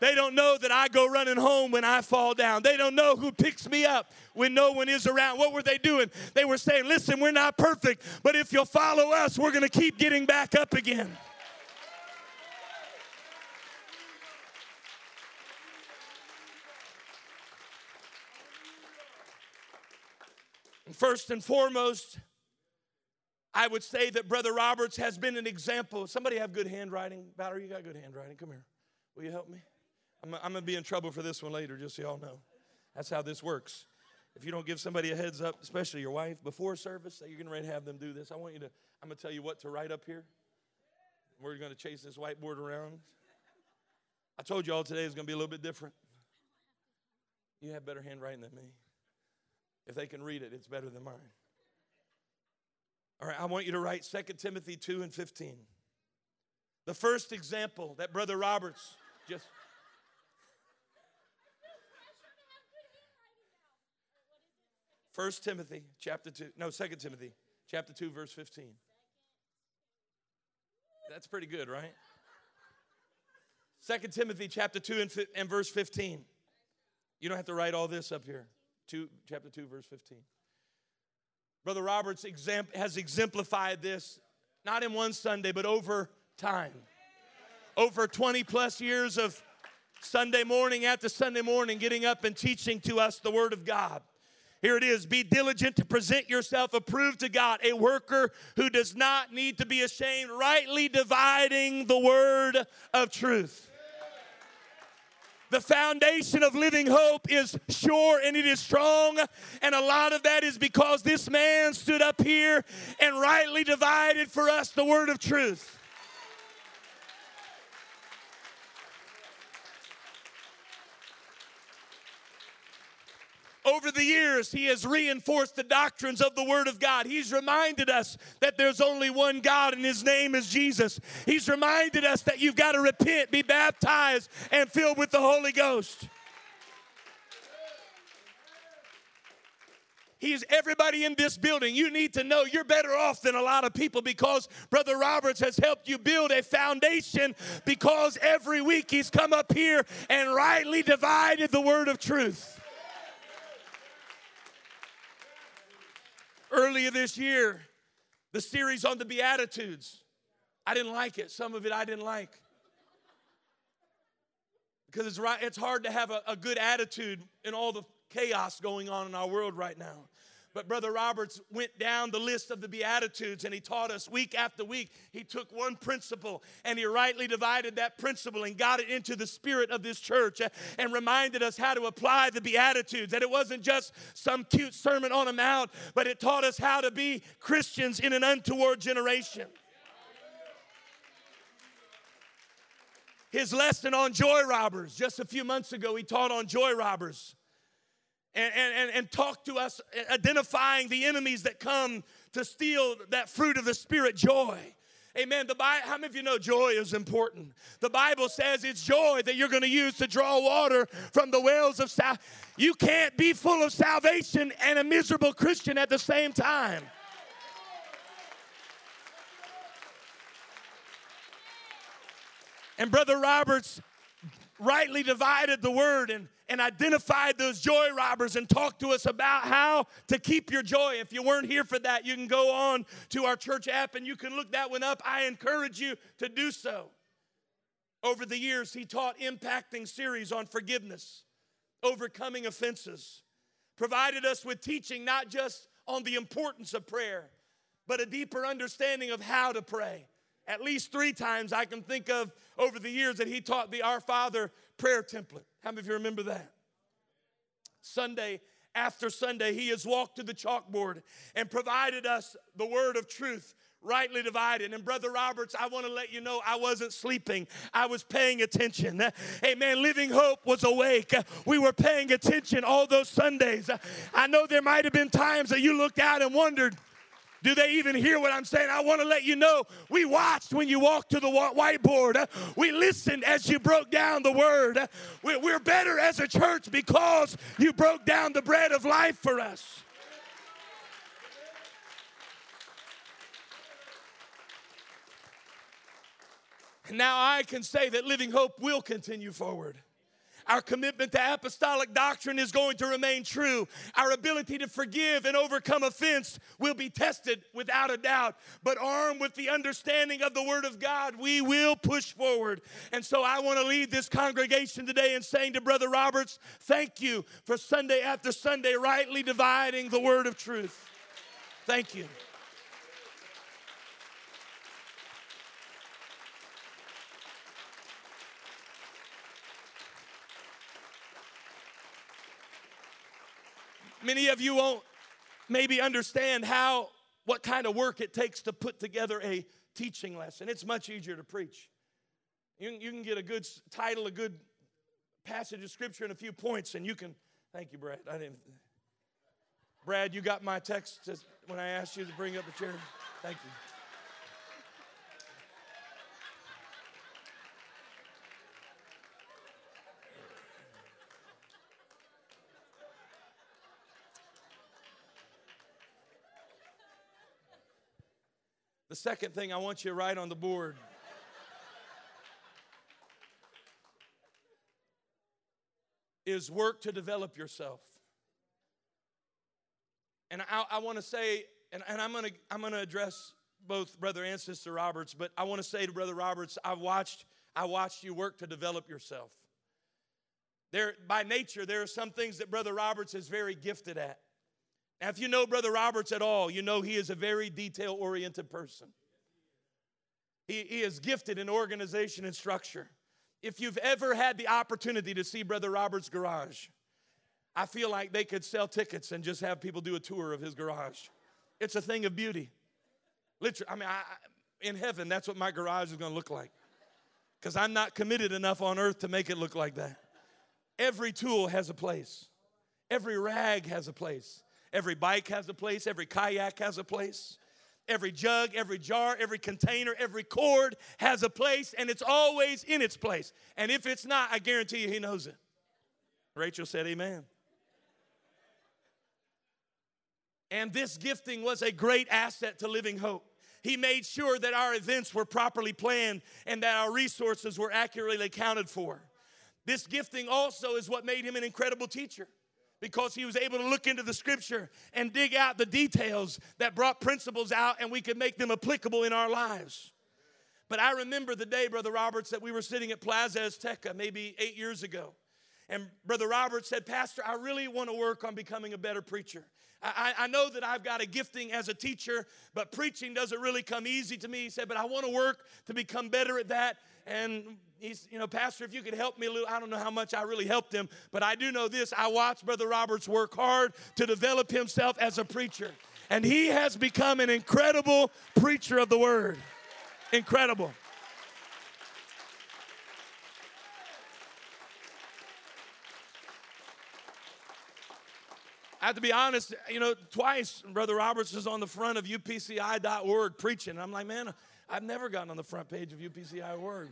They don't know that I go running home when I fall down. They don't know who picks me up when no one is around. What were they doing? They were saying, Listen, we're not perfect, but if you'll follow us, we're going to keep getting back up again. First and foremost, I would say that Brother Roberts has been an example. Somebody have good handwriting? Valerie, you got good handwriting. Come here. Will you help me? I'm, I'm going to be in trouble for this one later, just so y'all know. That's how this works. If you don't give somebody a heads up, especially your wife, before service, that you're to have them do this, I want you to, I'm going to tell you what to write up here. We're going to chase this whiteboard around. I told you all today is going to be a little bit different. You have better handwriting than me. If they can read it, it's better than mine. All right, I want you to write 2 Timothy 2 and 15. The first example that Brother Roberts just. First Timothy chapter 2, no, Second Timothy chapter 2, verse 15. That's pretty good, right? Second Timothy chapter 2 and, and verse 15. You don't have to write all this up here. Two, chapter 2, verse 15. Brother Roberts has exemplified this not in one Sunday, but over time. Over 20 plus years of Sunday morning after Sunday morning, getting up and teaching to us the Word of God. Here it is be diligent to present yourself approved to God, a worker who does not need to be ashamed, rightly dividing the word of truth. The foundation of living hope is sure and it is strong. And a lot of that is because this man stood up here and rightly divided for us the word of truth. Over the years, he has reinforced the doctrines of the Word of God. He's reminded us that there's only one God and his name is Jesus. He's reminded us that you've got to repent, be baptized, and filled with the Holy Ghost. He's everybody in this building. You need to know you're better off than a lot of people because Brother Roberts has helped you build a foundation because every week he's come up here and rightly divided the word of truth. Earlier this year, the series on the Beatitudes, I didn't like it. Some of it I didn't like. Because it's, right, it's hard to have a, a good attitude in all the chaos going on in our world right now. But Brother Roberts went down the list of the Beatitudes and he taught us week after week. He took one principle and he rightly divided that principle and got it into the spirit of this church and reminded us how to apply the Beatitudes. That it wasn't just some cute sermon on a mount, but it taught us how to be Christians in an untoward generation. His lesson on joy robbers, just a few months ago, he taught on joy robbers and, and, and talk to us, uh, identifying the enemies that come to steal that fruit of the Spirit, joy. Amen. The Bible, how many of you know joy is important? The Bible says it's joy that you're going to use to draw water from the wells of salvation. You can't be full of salvation and a miserable Christian at the same time. And Brother Roberts rightly divided the word and, and identified those joy robbers and talked to us about how to keep your joy. If you weren't here for that, you can go on to our church app and you can look that one up. I encourage you to do so. Over the years, he taught impacting series on forgiveness, overcoming offenses, provided us with teaching not just on the importance of prayer, but a deeper understanding of how to pray. At least three times I can think of over the years that he taught the Our Father prayer template. How many of you remember that? Sunday after Sunday, he has walked to the chalkboard and provided us the word of truth rightly divided. And Brother Roberts, I want to let you know I wasn't sleeping. I was paying attention. Amen. Living Hope was awake. We were paying attention all those Sundays. I know there might have been times that you looked out and wondered, do they even hear what I'm saying? I want to let you know we watched when you walked to the whiteboard. We listened as you broke down the word. We're better as a church because you broke down the bread of life for us. And now I can say that Living Hope will continue forward. Our commitment to apostolic doctrine is going to remain true. Our ability to forgive and overcome offense will be tested without a doubt. But armed with the understanding of the Word of God, we will push forward. And so I want to lead this congregation today in saying to Brother Roberts, thank you for Sunday after Sunday rightly dividing the Word of truth. Thank you. Many of you won't maybe understand how, what kind of work it takes to put together a teaching lesson. It's much easier to preach. You you can get a good title, a good passage of scripture, and a few points, and you can. Thank you, Brad. I didn't. Brad, you got my text when I asked you to bring up the chair. Thank you. The second thing I want you to write on the board is work to develop yourself. And I, I want to say, and, and I'm to I'm to address both brother and sister Roberts, but I want to say to brother Roberts, I watched I watched you work to develop yourself. There, by nature, there are some things that brother Roberts is very gifted at. Now, if you know Brother Roberts at all, you know he is a very detail oriented person. He, he is gifted in organization and structure. If you've ever had the opportunity to see Brother Roberts' garage, I feel like they could sell tickets and just have people do a tour of his garage. It's a thing of beauty. Literally, I mean, I, in heaven, that's what my garage is going to look like. Because I'm not committed enough on earth to make it look like that. Every tool has a place, every rag has a place. Every bike has a place, every kayak has a place. Every jug, every jar, every container, every cord has a place, and it's always in its place. And if it's not, I guarantee you he knows it. Rachel said, Amen. And this gifting was a great asset to Living Hope. He made sure that our events were properly planned and that our resources were accurately accounted for. This gifting also is what made him an incredible teacher because he was able to look into the scripture and dig out the details that brought principles out and we could make them applicable in our lives. But I remember the day, Brother Roberts, that we were sitting at Plaza Azteca maybe eight years ago. And Brother Roberts said, Pastor, I really want to work on becoming a better preacher. I, I, know that I've got a gifting as a teacher, but preaching doesn't really come easy to me. He said, but I want to work to become better at that. And he's, you know, Pastor, if you could help me a little, I don't know how much I really helped him, but I do know this. I watched Brother Roberts work hard to develop himself as a preacher. And he has become an incredible preacher of the word. Incredible. I have to be honest, you know, twice Brother Roberts is on the front of upci.org preaching. I'm like, man, I've never gotten on the front page of upci.org.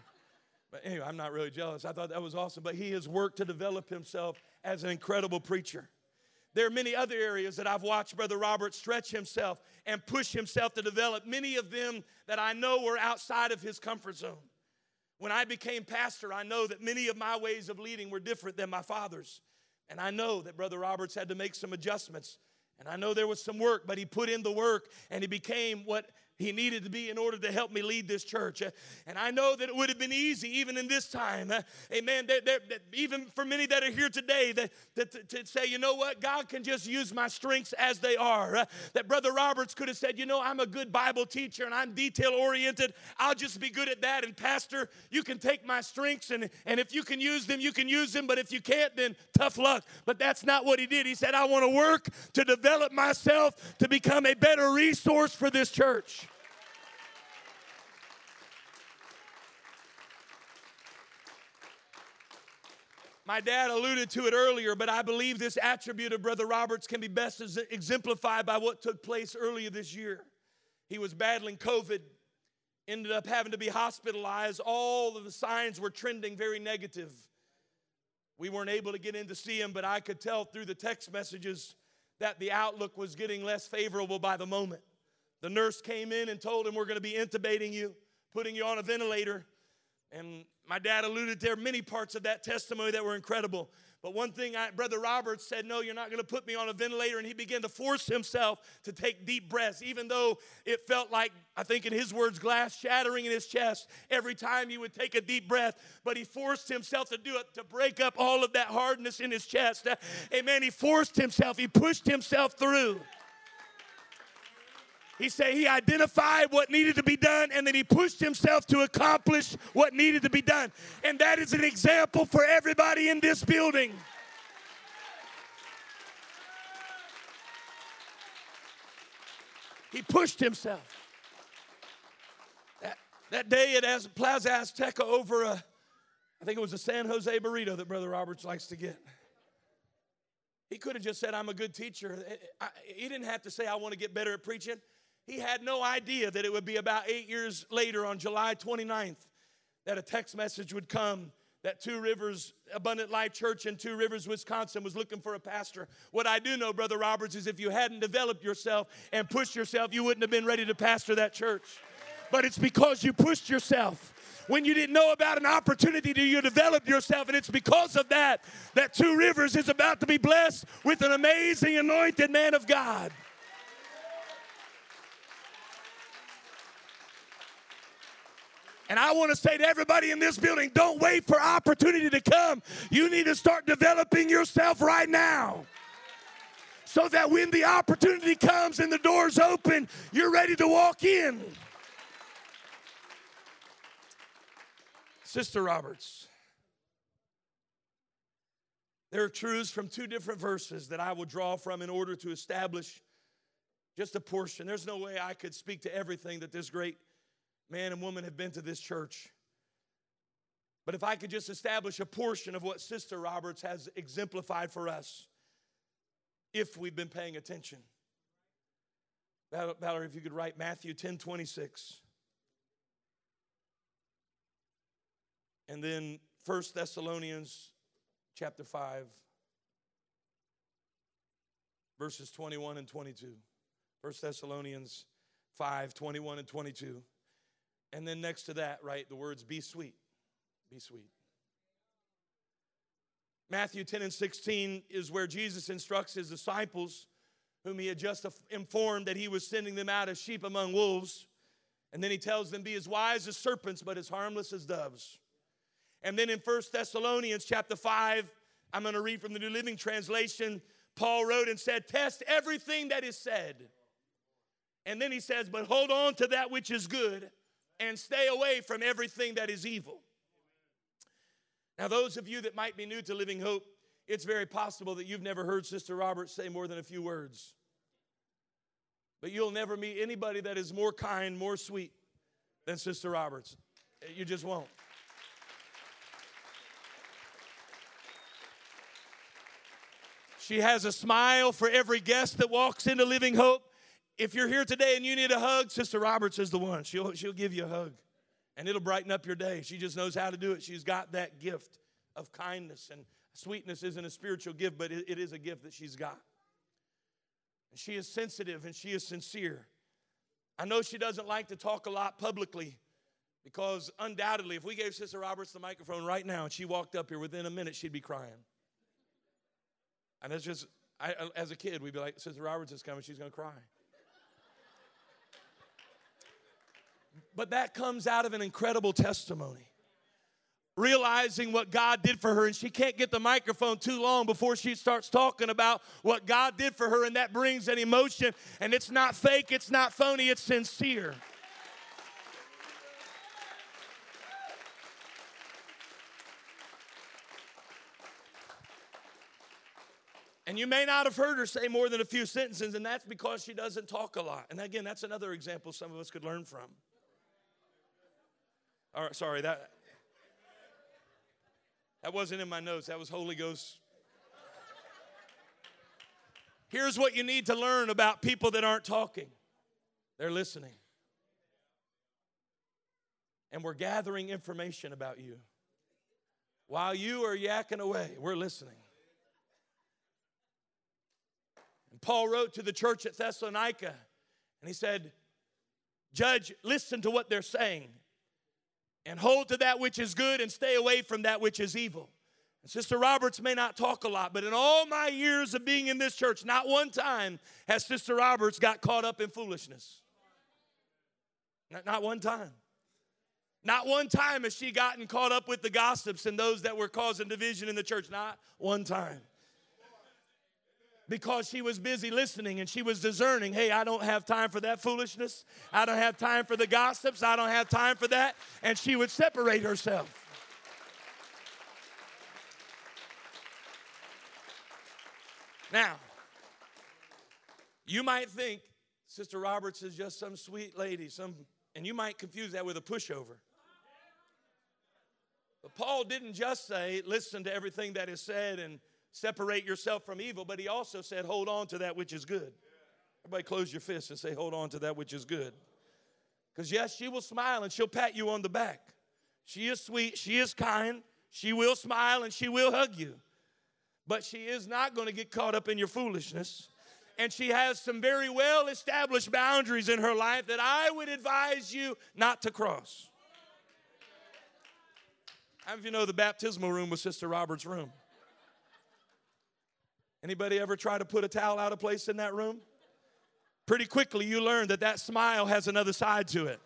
But anyway, I'm not really jealous. I thought that was awesome. But he has worked to develop himself as an incredible preacher. There are many other areas that I've watched Brother Robert stretch himself and push himself to develop, many of them that I know were outside of his comfort zone. When I became pastor, I know that many of my ways of leading were different than my father's. And I know that Brother Roberts had to make some adjustments. And I know there was some work, but he put in the work and he became what he needed to be in order to help me lead this church. Uh, And I know that it would have been easy even in this time. uh, Amen. That, that, that even for many that are here today, that, that to, say, you know what, God can just use my strengths as they are. Uh, That Brother Roberts could have said, you know, I'm a good Bible teacher and I'm detail oriented. I'll just be good at that. And Pastor, you can take my strengths and, and if you can use them, you can use them. But if you can't, then tough luck. But that's not what he did. He said, I want to work to develop myself to become a better resource for this church. My dad alluded to it earlier, but I believe this attribute of Brother Roberts can be best exemplified by what took place earlier this year. He was battling COVID, ended up having to be hospitalized. All of the signs were trending very negative. We weren't able to get in to see him, but I could tell through the text messages that the outlook was getting less favorable by the moment. The nurse came in and told him, We're going to be intubating you, putting you on a ventilator. And my dad alluded there many parts of that testimony that were incredible. But one thing, I, Brother Roberts said, No, you're not going to put me on a ventilator. And he began to force himself to take deep breaths, even though it felt like, I think in his words, glass shattering in his chest every time he would take a deep breath. But he forced himself to do it to break up all of that hardness in his chest. Uh, Amen. He forced himself, he pushed himself through. He said he identified what needed to be done and then he pushed himself to accomplish what needed to be done. And that is an example for everybody in this building. He pushed himself. That, that day at Plaza Azteca over a, I think it was a San Jose burrito that Brother Roberts likes to get. He could have just said, I'm a good teacher. Eh, eh, I- He didn't have to say, I want to get better at preaching. He had no idea that it would be about eight years later on July 29th that a text message would come that Two Rivers Abundant Life Church in Two Rivers, Wisconsin was looking for a pastor. What I do know, Brother Roberts, is if you hadn't developed yourself and pushed yourself, you wouldn't have been ready to pastor that church. But it's because you pushed yourself. When you didn't know about an opportunity to you develop yourself, and it's because of that that Two Rivers is about to be blessed with an amazing anointed man of God. And I want to say to everybody in this building don't wait for opportunity to come. You need to start developing yourself right now. So that when the opportunity comes and the doors open, you're ready to walk in. Sister Roberts, there are truths from two different verses that I will draw from in order to establish just a portion. There's no way I could speak to everything that this great man and woman have been to this church. But if I could just establish a portion of what Sister Roberts has exemplified for us, if we've been paying attention. Valerie, if you could write Matthew 10 26. And then 1 Thessalonians chapter 5, verses 21 and 22. 1 Thessalonians 5, 21 and 22. And then next to that, right, the words be sweet. Be sweet. Matthew 10 and 16 is where Jesus instructs his disciples, whom he had just informed that he was sending them out as sheep among wolves. And then he tells them, Be as wise as serpents, but as harmless as doves. And then in 1 Thessalonians chapter 5, I'm going to read from the New Living Translation. Paul wrote and said, Test everything that is said. And then he says, But hold on to that which is good and stay away from everything that is evil. Now, those of you that might be new to Living Hope, it's very possible that you've never heard Sister Roberts say more than a few words. But you'll never meet anybody that is more kind, more sweet than Sister Roberts. You just won't. She has a smile for every guest that walks into Living Hope. If you're here today and you need a hug, Sister Roberts is the one. She'll, she'll give you a hug and it'll brighten up your day. She just knows how to do it. She's got that gift of kindness. And sweetness isn't a spiritual gift, but it, it is a gift that she's got. And she is sensitive and she is sincere. I know she doesn't like to talk a lot publicly Because undoubtedly, if we gave Sister Roberts the microphone right now and she walked up here within a minute, she'd be crying. And it's just, I, as a kid, we'd be like, Sister Roberts is coming, she's going to cry. But that comes out of an incredible testimony. Realizing what God did for her, and she can't get the microphone too long before she starts talking about what God did for her, and that brings an emotion. And it's not fake, it's not phony, it's sincere. And you may not have heard her say more than a few sentences, and that's because she doesn't talk a lot. And again, that's another example some of us could learn from. Right, sorry, that that wasn't in my notes. That was Holy Ghost. Here's what you need to learn about people that aren't talking. They're listening. And we're gathering information about you. While you are yakking away, we're listening. And Paul wrote to the church at Thessalonica, and he said, Judge, listen to what they're saying, and hold to that which is good, and stay away from that which is evil. And Sister Roberts may not talk a lot, but in all my years of being in this church, not one time has Sister Roberts got caught up in foolishness. Not, not one time. Not one time has she gotten caught up with the gossips and those that were causing division in the church. Not one time because she was busy listening and she was discerning hey, I don't have time for that foolishness. I don't have time for the gossips. I don't have time for that. And she would separate herself. Now, you might think Sister Roberts is just some sweet lady, some, and you might confuse that with a pushover. But Paul didn't just say, listen to everything that is said and separate yourself from evil, but he also said, hold on to that which is good. Everybody close your fists and say, hold on to that which is good. Because yes, she will smile and she'll pat you on the back. She is sweet, she is kind, she will smile and she will hug you. But she is not going to get caught up in your foolishness. And she has some very well established boundaries in her life that I would advise you not to cross. How many of you know the baptismal room was Sister Robert's room? Anybody ever try to put a towel out of place in that room? Pretty quickly, you learn that that smile has another side to it.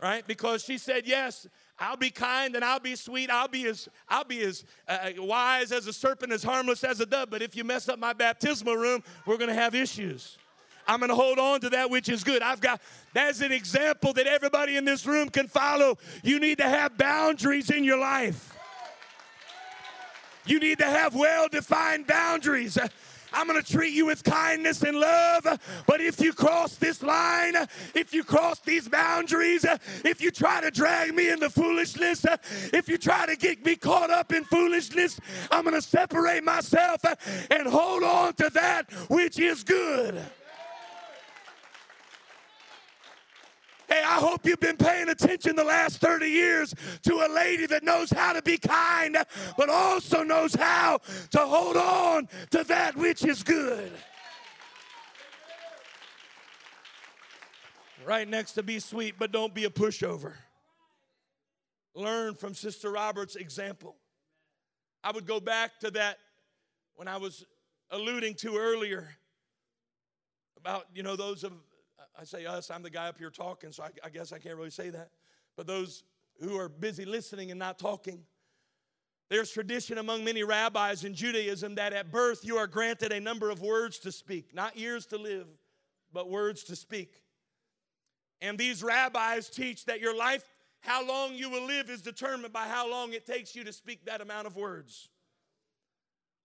Right? Because she said, Yes, I'll be kind and I'll be sweet. I'll be as I'll be as uh, wise as a serpent, as harmless as a dove. But if you mess up my baptismal room, we're going to have issues. I'm going to hold on to that which is good. I've got that's an example that everybody in this room can follow. You need to have boundaries in your life. You need to have well defined boundaries. I'm going to treat you with kindness and love. But if you cross this line, if you cross these boundaries, if you try to drag me into foolishness, if you try to get me caught up in foolishness, I'm going to separate myself and hold on to that which is good. Hey, I hope you've been paying attention the last 30 years to a lady that knows how to be kind, but also knows how to hold on to that which is good. Right next to be sweet, but don't be a pushover. Learn from Sister Robert's example. I would go back to that when I was alluding to earlier about, you know, those of I say us, I'm the guy up here talking, so I, I guess I can't really say that. But those who are busy listening and not talking, there's tradition among many rabbis in Judaism that at birth you are granted a number of words to speak, not years to live, but words to speak. And these rabbis teach that your life, how long you will live, is determined by how long it takes you to speak that amount of words.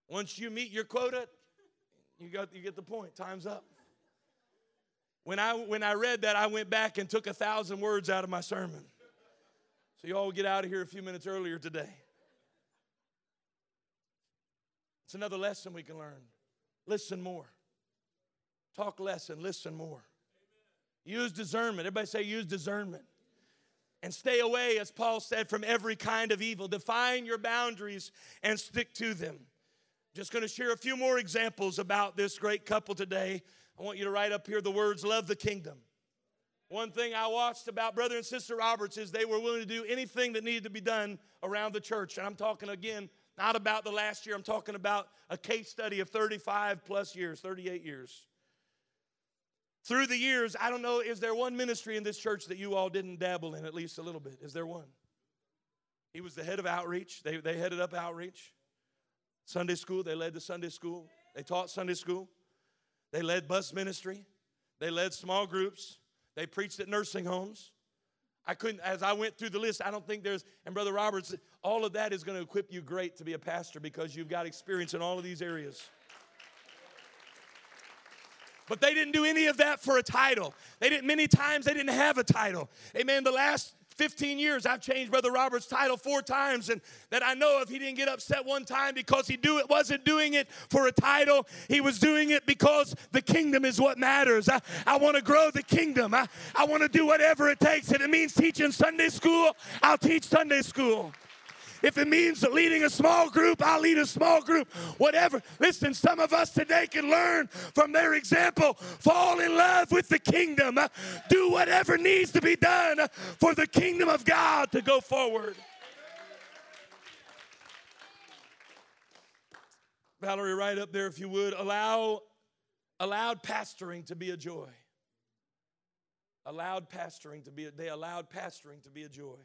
Once you meet your quota, you, got, you get the point. Time's up. When I, when I read that, I went back and took a thousand words out of my sermon. So you all get out of here a few minutes earlier today. It's another lesson we can learn. Listen more. Talk less and listen more. Use discernment. Everybody say, use discernment. And stay away, as Paul said, from every kind of evil. Define your boundaries and stick to them. Just going to share a few more examples about this great couple today I want you to write up here the words love the kingdom. One thing I watched about Brother and Sister Roberts is they were willing to do anything that needed to be done around the church. And I'm talking again, not about the last year, I'm talking about a case study of 35 plus years, 38 years. Through the years, I don't know, is there one ministry in this church that you all didn't dabble in at least a little bit? Is there one? He was the head of outreach. They, they headed up outreach. Sunday school, they led the Sunday school. They taught Sunday school. They led bus ministry. They led small groups. They preached at nursing homes. I couldn't, as I went through the list, I don't think there's, and Brother Roberts, all of that is going to equip you great to be a pastor because you've got experience in all of these areas. But they didn't do any of that for a title. They didn't, many times, they didn't have a title. Amen. The last 15 years, I've changed Brother Robert's title four times, and that I know if he didn't get upset one time because he do it wasn't doing it for a title. He was doing it because the kingdom is what matters. I, I want to grow the kingdom. I, I want to do whatever it takes, and it means teaching Sunday school. I'll teach Sunday school. If it means leading a small group, I'll lead a small group. Whatever. Listen, some of us today can learn from their example. Fall in love with the kingdom. Do whatever needs to be done for the kingdom of God to go forward. Valerie, right up there, if you would, allow allowed pastoring to be a joy. Allowed pastoring to be a, they allowed pastoring to be a joy.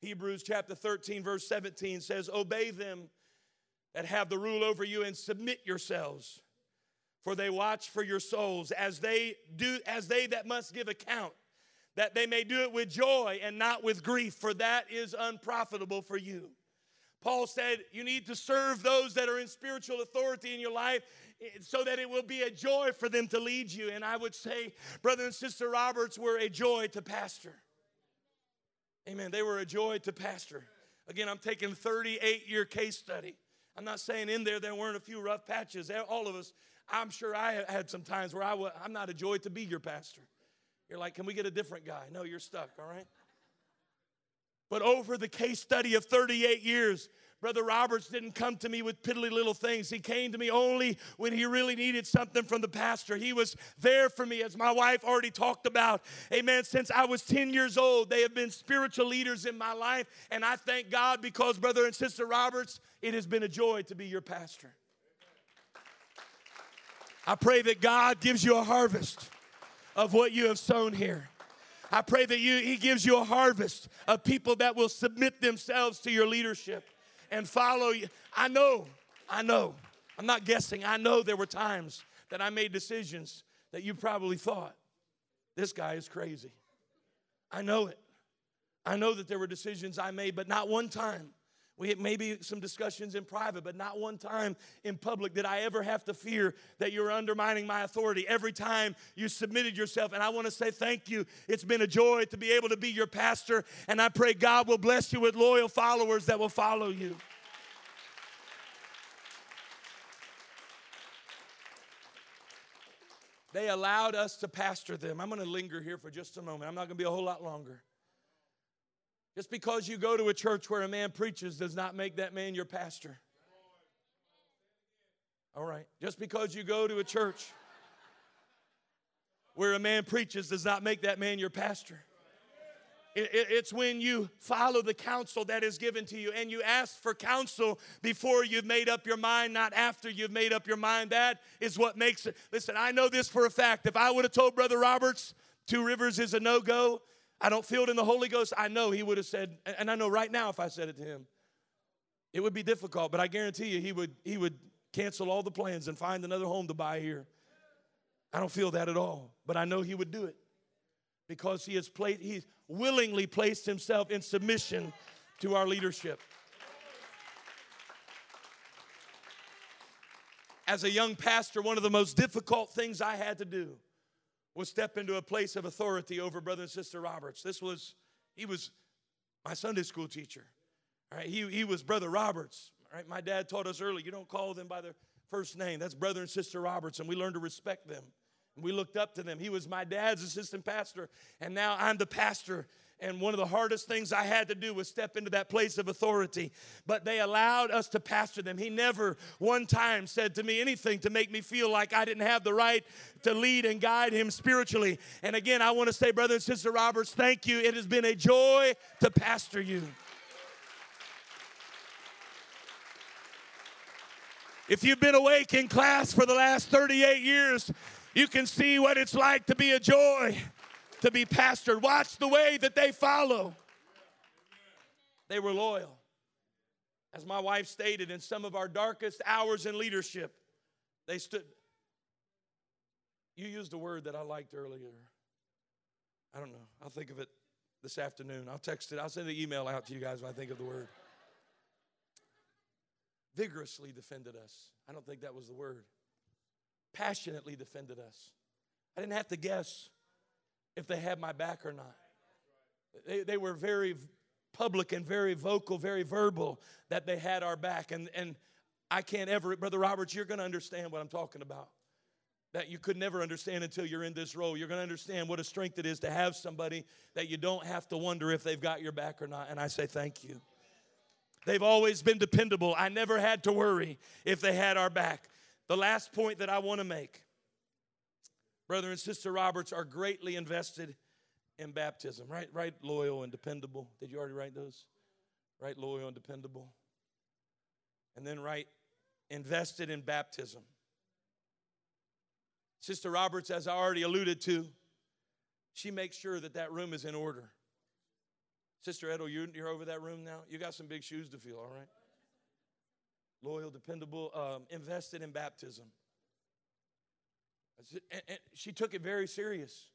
Hebrews chapter 13, verse 17 says, Obey them that have the rule over you and submit yourselves, for they watch for your souls as they do, as they that must give account, that they may do it with joy and not with grief, for that is unprofitable for you. Paul said, You need to serve those that are in spiritual authority in your life eh, so that it will be a joy for them to lead you. And I would say, Brother and Sister Roberts were a joy to pastor. Amen. They were a joy to pastor. Again, I'm taking 38 year case study. I'm not saying in there there weren't a few rough patches. All of us, I'm sure I had some times where I was, I'm not a joy to be your pastor. You're like, can we get a different guy? No, you're stuck, all right? But over the case study of 38 years, Brother Roberts didn't come to me with piddly little things. He came to me only when he really needed something from the pastor. He was there for me, as my wife already talked about. Amen. Since I was 10 years old, they have been spiritual leaders in my life. And I thank God because, Brother and Sister Roberts, it has been a joy to be your pastor. I pray that God gives you a harvest of what you have sown here. I pray that you, He gives you a harvest of people that will submit themselves to your leadership and follow you. I know, I know, I'm not guessing. I know there were times that I made decisions that you probably thought, this guy is crazy. I know it. I know that there were decisions I made, but not one time. We had maybe some discussions in private, but not one time in public did I ever have to fear that you're undermining my authority. Every time you submitted yourself, and I want to say thank you. It's been a joy to be able to be your pastor, and I pray God will bless you with loyal followers that will follow you. They allowed us to pastor them. I'm going to linger here for just a moment. I'm not going to be a whole lot longer. Just because you go to a church where a man preaches does not make that man your pastor. All right. Just because you go to a church where a man preaches does not make that man your pastor. It- it- It's when you follow the counsel that is given to you and you ask for counsel before you've made up your mind, not after you've made up your mind. That is what makes it. Listen, I know this for a fact. If I would have told Brother Roberts Two Rivers is a no go, I don't feel it in the Holy Ghost, I know he would have said, and I know right now if I said it to him, it would be difficult, but I guarantee you he would, he would cancel all the plans and find another home to buy here. I don't feel that at all, but I know he would do it because he has placed, he's willingly placed himself in submission to our leadership. As a young pastor, one of the most difficult things I had to do was step into a place of authority over brother and sister Roberts. This was, he was my Sunday school teacher. All right, he, he was brother Roberts. All right, my dad taught us early, you don't call them by their first name. That's brother and sister Roberts, and we learned to respect them. And we looked up to them. He was my dad's assistant pastor, and now I'm the pastor. And one of the hardest things I had to do was step into that place of authority. But they allowed us to pastor them. He never one time said to me anything to make me feel like I didn't have the right to lead and guide him spiritually. And again, I want to say, Brother and Sister Roberts, thank you. It has been a joy to pastor you. If you've been awake in class for the last 38 years, you can see what it's like to be a joy to be pastored. Watch the way that they follow. They were loyal. As my wife stated, in some of our darkest hours in leadership, they stood. You used a word that I liked earlier. I don't know. I'll think of it this afternoon. I'll text it. I'll send the email out to you guys when I think of the word. Vigorously defended us. I don't think that was the word. Passionately defended us. I didn't have to guess if they had my back or not. They, they were very public and very vocal, very verbal that they had our back. And, and I can't ever, Brother Roberts, you're going to understand what I'm talking about. That you could never understand until you're in this role. You're going to understand what a strength it is to have somebody that you don't have to wonder if they've got your back or not. And I say thank you. They've always been dependable. I never had to worry if they had our back. The last point that I want to make Brother and Sister Roberts are greatly invested in baptism, right? Right, loyal and dependable. Did you already write those? Right, loyal and dependable. And then right, invested in baptism. Sister Roberts, as I already alluded to, she makes sure that that room is in order. Sister Edel, you're, over that room now? You got some big shoes to fill, all right? Loyal, dependable, um, invested in baptism. And, and she took it very serious.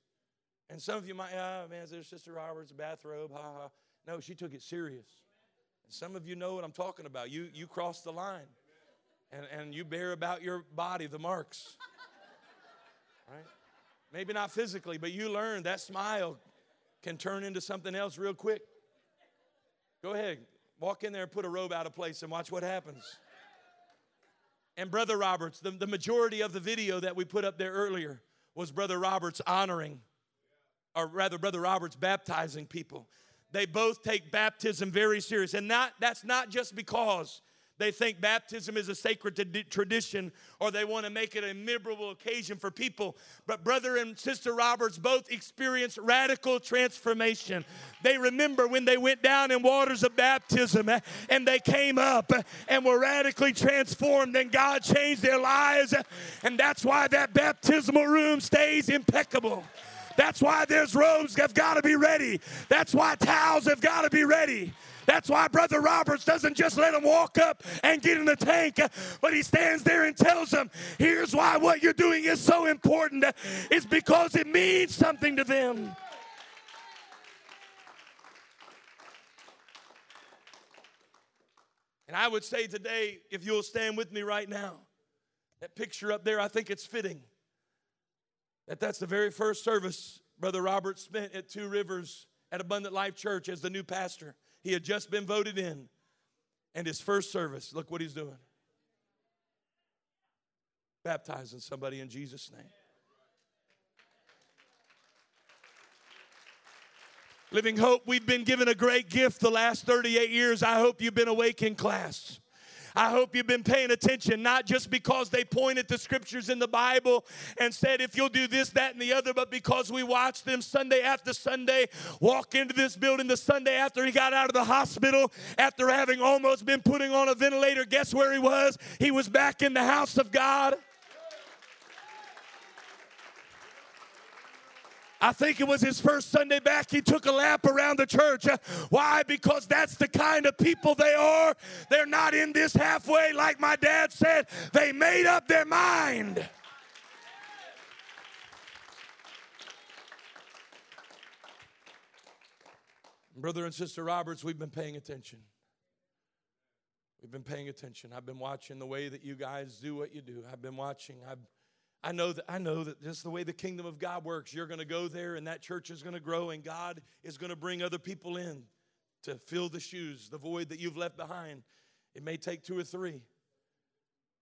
And some of you might, oh man, there's Sister Roberts, bathrobe, ha ha. No, she took it serious. And some of you know what I'm talking about. You you cross the line. And, and you bear about your body the marks. Right? Maybe not physically, but you learn that smile can turn into something else real quick. Go ahead, walk in there and put a robe out of place and watch what happens and Brother Roberts. The, the majority of the video that we put up there earlier was Brother Roberts honoring, or rather, Brother Roberts baptizing people. They both take baptism very serious. And not, that's not just because they think baptism is a sacred tradition or they want to make it a memorable occasion for people. But brother and sister Roberts both experienced radical transformation. They remember when they went down in waters of baptism eh, and they came up eh, and were radically transformed and God changed their lives. Eh, and that's why that baptismal room stays impeccable. That's why there's robes have got to be ready. That's why towels have got to be ready. That's why Brother Roberts doesn't just let them walk up and get in the tank, but he stands there and tells them, here's why what you're doing is so important. It's because it means something to them. And I would say today, if you'll stand with me right now, that picture up there, I think it's fitting. That that's the very first service Brother Robert spent at Two Rivers at Abundant Life Church as the new pastor. He had just been voted in. And his first service, look what he's doing baptizing somebody in Jesus' name. Living Hope, we've been given a great gift the last 38 years. I hope you've been awake in class. I hope you've been paying attention, not just because they pointed to scriptures in the Bible and said, if you'll do this, that, and the other, but because we watched them Sunday after Sunday walk into this building the Sunday after he got out of the hospital, after having almost been putting on a ventilator. Guess where he was? He was back in the house of God. I think it was his first Sunday back. He took a lap around the church. Uh, why? Because that's the kind of people they are. They're not in this halfway, like my dad said. They made up their mind. Brother and Sister Roberts, we've been paying attention. We've been paying attention. I've been watching the way that you guys do what you do. I've been watching. I've I know that I know that just the way the kingdom of God works, you're going to go there and that church is going to grow and God is going to bring other people in to fill the shoes, the void that you've left behind. It may take two or three,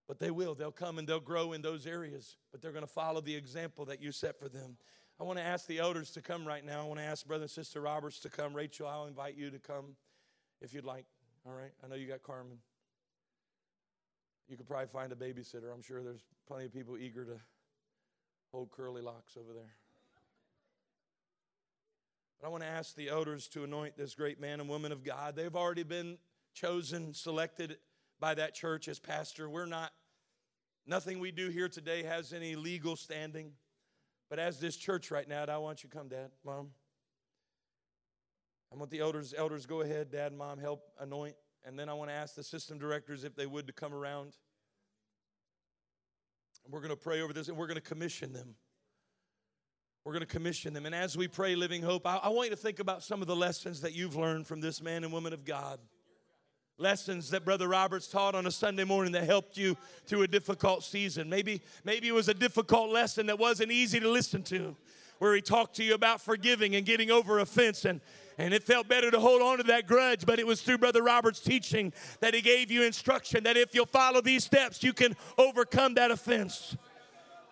but they will. They'll come and they'll grow in those areas, but they're going to follow the example that you set for them. I want to ask the elders to come right now. I want to ask Brother and Sister Roberts to come. Rachel, I'll invite you to come if you'd like. All right? I know you got Carmen. You could probably find a babysitter. I'm sure there's plenty of people eager to hold curly locks over there. But I want to ask the elders to anoint this great man and woman of God. They've already been chosen, selected by that church as pastor. We're not, nothing we do here today has any legal standing. But as this church right now, I want you to come, Dad, Mom. I want the elders, elders, go ahead, Dad, Mom, help anoint. And then I want to ask the system directors if they would to come around. And we're going to pray over this and we're going to commission them. We're going to commission them. And as we pray Living Hope, I, I want you to think about some of the lessons that you've learned from this man and woman of God. Lessons that Brother Roberts taught on a Sunday morning that helped you through a difficult season. Maybe, maybe it was a difficult lesson that wasn't easy to listen to, where he talked to you about forgiving and getting over offense and, and it felt better to hold on to that grudge, but it was through Brother Robert's teaching that he gave you instruction that if you'll follow these steps, you can overcome that offense.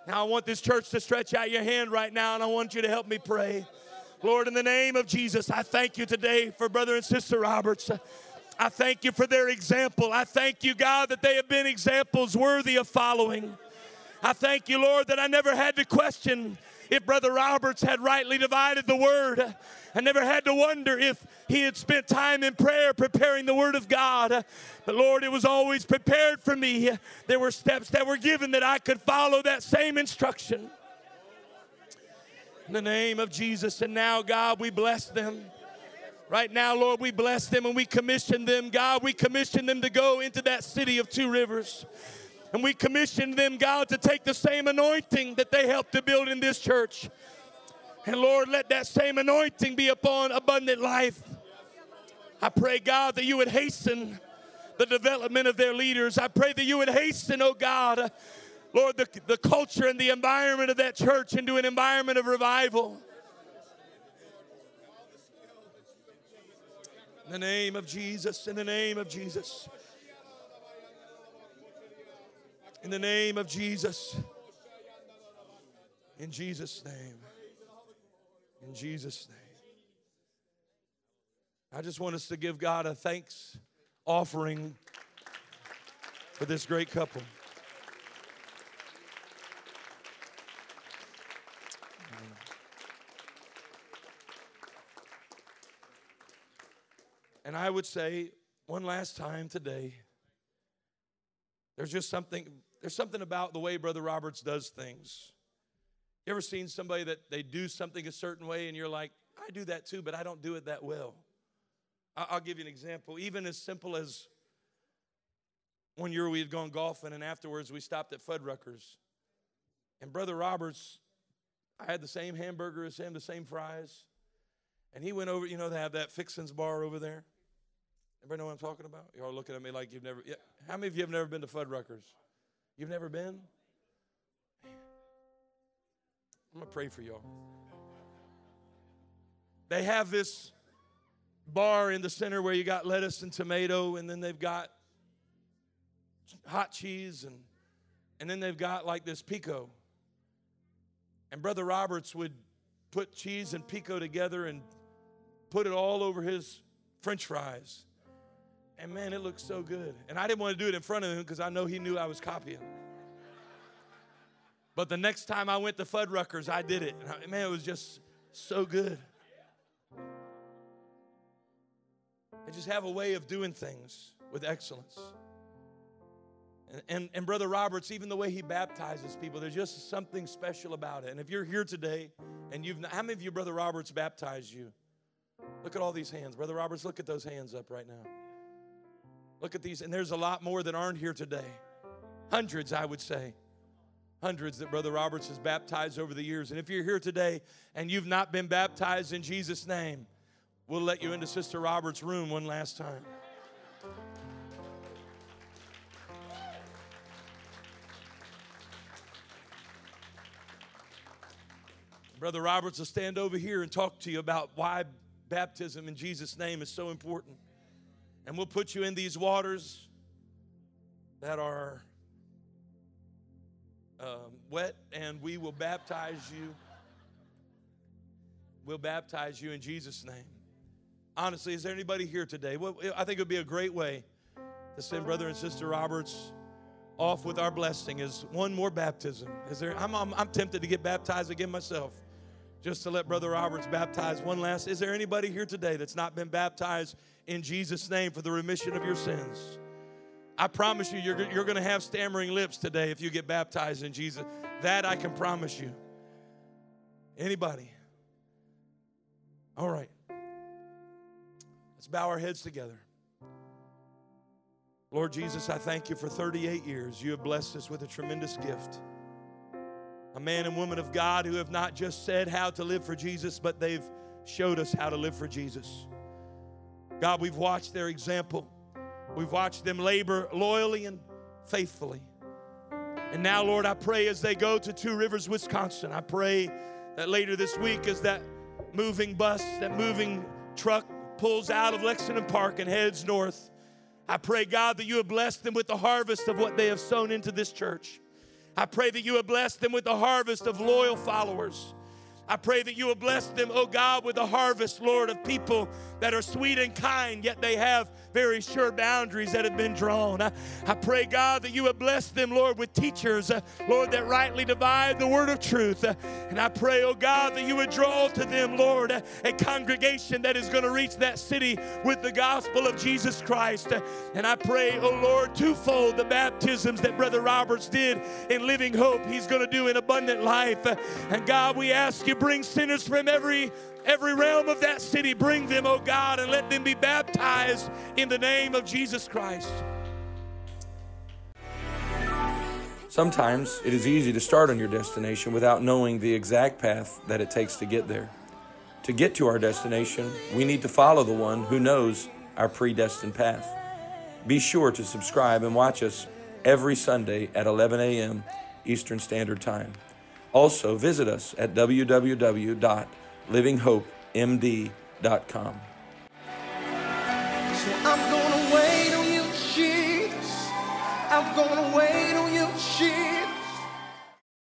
Now, I want this church to stretch out your hand right now, and I want you to help me pray. Lord, in the name of Jesus, I thank you today for Brother and Sister Roberts. I thank you for their example. I thank you, God, that they have been examples worthy of following. I thank you, Lord, that I never had to question if Brother Roberts had rightly divided the word. I never had to wonder if he had spent time in prayer preparing the Word of God. But Lord, it was always prepared for me. There were steps that were given that I could follow that same instruction. In the name of Jesus. And now, God, we bless them. Right now, Lord, we bless them and we commission them. God, we commission them to go into that city of two rivers. And we commission them, God, to take the same anointing that they helped to build in this church. And Lord, let that same anointing be upon abundant life. I pray, God, that you would hasten the development of their leaders. I pray that you would hasten, oh God, Lord, the, the culture and the environment of that church into an environment of revival. In the name of Jesus, in the name of Jesus. In the name of Jesus. In Jesus' name. In Jesus' name. I just want us to give God a thanks offering for this great couple. And I would say one last time today, there's just something, there's something about the way Brother Roberts does things. You ever seen somebody that they do something a certain way and you're like, I do that too, but I don't do it that well? I'll give you an example. Even as simple as one year we had gone golfing and afterwards we stopped at Fuddruckers. And Brother Roberts, I had the same hamburger as him, the same fries. And he went over, you know, they have that Fixins bar over there. Everybody know what I'm talking about? You're all looking at me like you've never, yeah. How many of you have never been to Fuddruckers? You've never been? I'm going to pray for y'all. They have this bar in the center where you got lettuce and tomato, and then they've got hot cheese, and, and then they've got like this pico. And Brother Roberts would put cheese and pico together and put it all over his french fries. And man, it looked so good. And I didn't want to do it in front of him because I know he knew I was copying. But the next time I went to Fuddruckers, I did it. And I, man, it was just so good. I just have a way of doing things with excellence. And, and, and, Brother Roberts, even the way he baptizes people, there's just something special about it. And if you're here today and you've, how many of you, Brother Roberts, baptized you? Look at all these hands. Brother Roberts, look at those hands up right now. Look at these, and there's a lot more that aren't here today. Hundreds, I would say. Hundreds that Brother Roberts has baptized over the years. And if you're here today and you've not been baptized in Jesus' name, We'll let you into Sister Roberts' room one last time. Brother Roberts will stand over here and talk to you about why baptism in Jesus' name is so important. And we'll put you in these waters that are um, wet, and we will baptize you we'll baptize you in Jesus' name. Honestly, is there anybody here today? Well, I think it would be a great way to send Brother and Sister Roberts off with our blessing is one more baptism. Is there? I'm, I'm, I'm tempted to get baptized again myself, just to let Brother Roberts baptize one last. Is there anybody here today that's not been baptized in Jesus' name for the remission of your sins? I promise you, you're, you're going to have stammering lips today if you get baptized in Jesus. That I can promise you. Anybody? All right. Let's bow our heads together. Lord Jesus, I thank you for 38 years. You have blessed us with a tremendous gift. A man and woman of God who have not just said how to live for Jesus, but they've showed us how to live for Jesus. God, we've watched their example. We've watched them labor loyally and faithfully. And now, Lord, I pray as they go to Two Rivers, Wisconsin, I pray that later this week, as that moving bus, that moving truck pulls out of Lexington Park and heads north, I pray, God, that you have blessed them with the harvest of what they have sown into this church. I pray that you have blessed them with the harvest of loyal followers. I pray that you will bless them, oh God, with a harvest, Lord, of people that are sweet and kind, yet they have very sure boundaries that have been drawn. I, I pray, God, that you would bless them, Lord, with teachers, uh, Lord, that rightly divide the word of truth. Uh, and I pray, oh God, that you would draw to them, Lord, uh, a congregation that is going to reach that city with the gospel of Jesus Christ. And I pray, oh Lord, twofold the baptisms that Brother Roberts did in Living Hope, he's going to do in abundant life. And God, we ask you, bring sinners from every every realm of that city. Bring them, oh God, and let them be baptized in the name of Jesus Christ. Sometimes it is easy to start on your destination without knowing the exact path that it takes to get there. To get to our destination, we need to follow the one who knows our predestined path. Be sure to subscribe and watch us every Sunday at 11 a.m. Eastern Standard Time. Also, visit us at www.livinghopemd.com. So I'm gonna wait on you, Jesus. I'm gonna wait.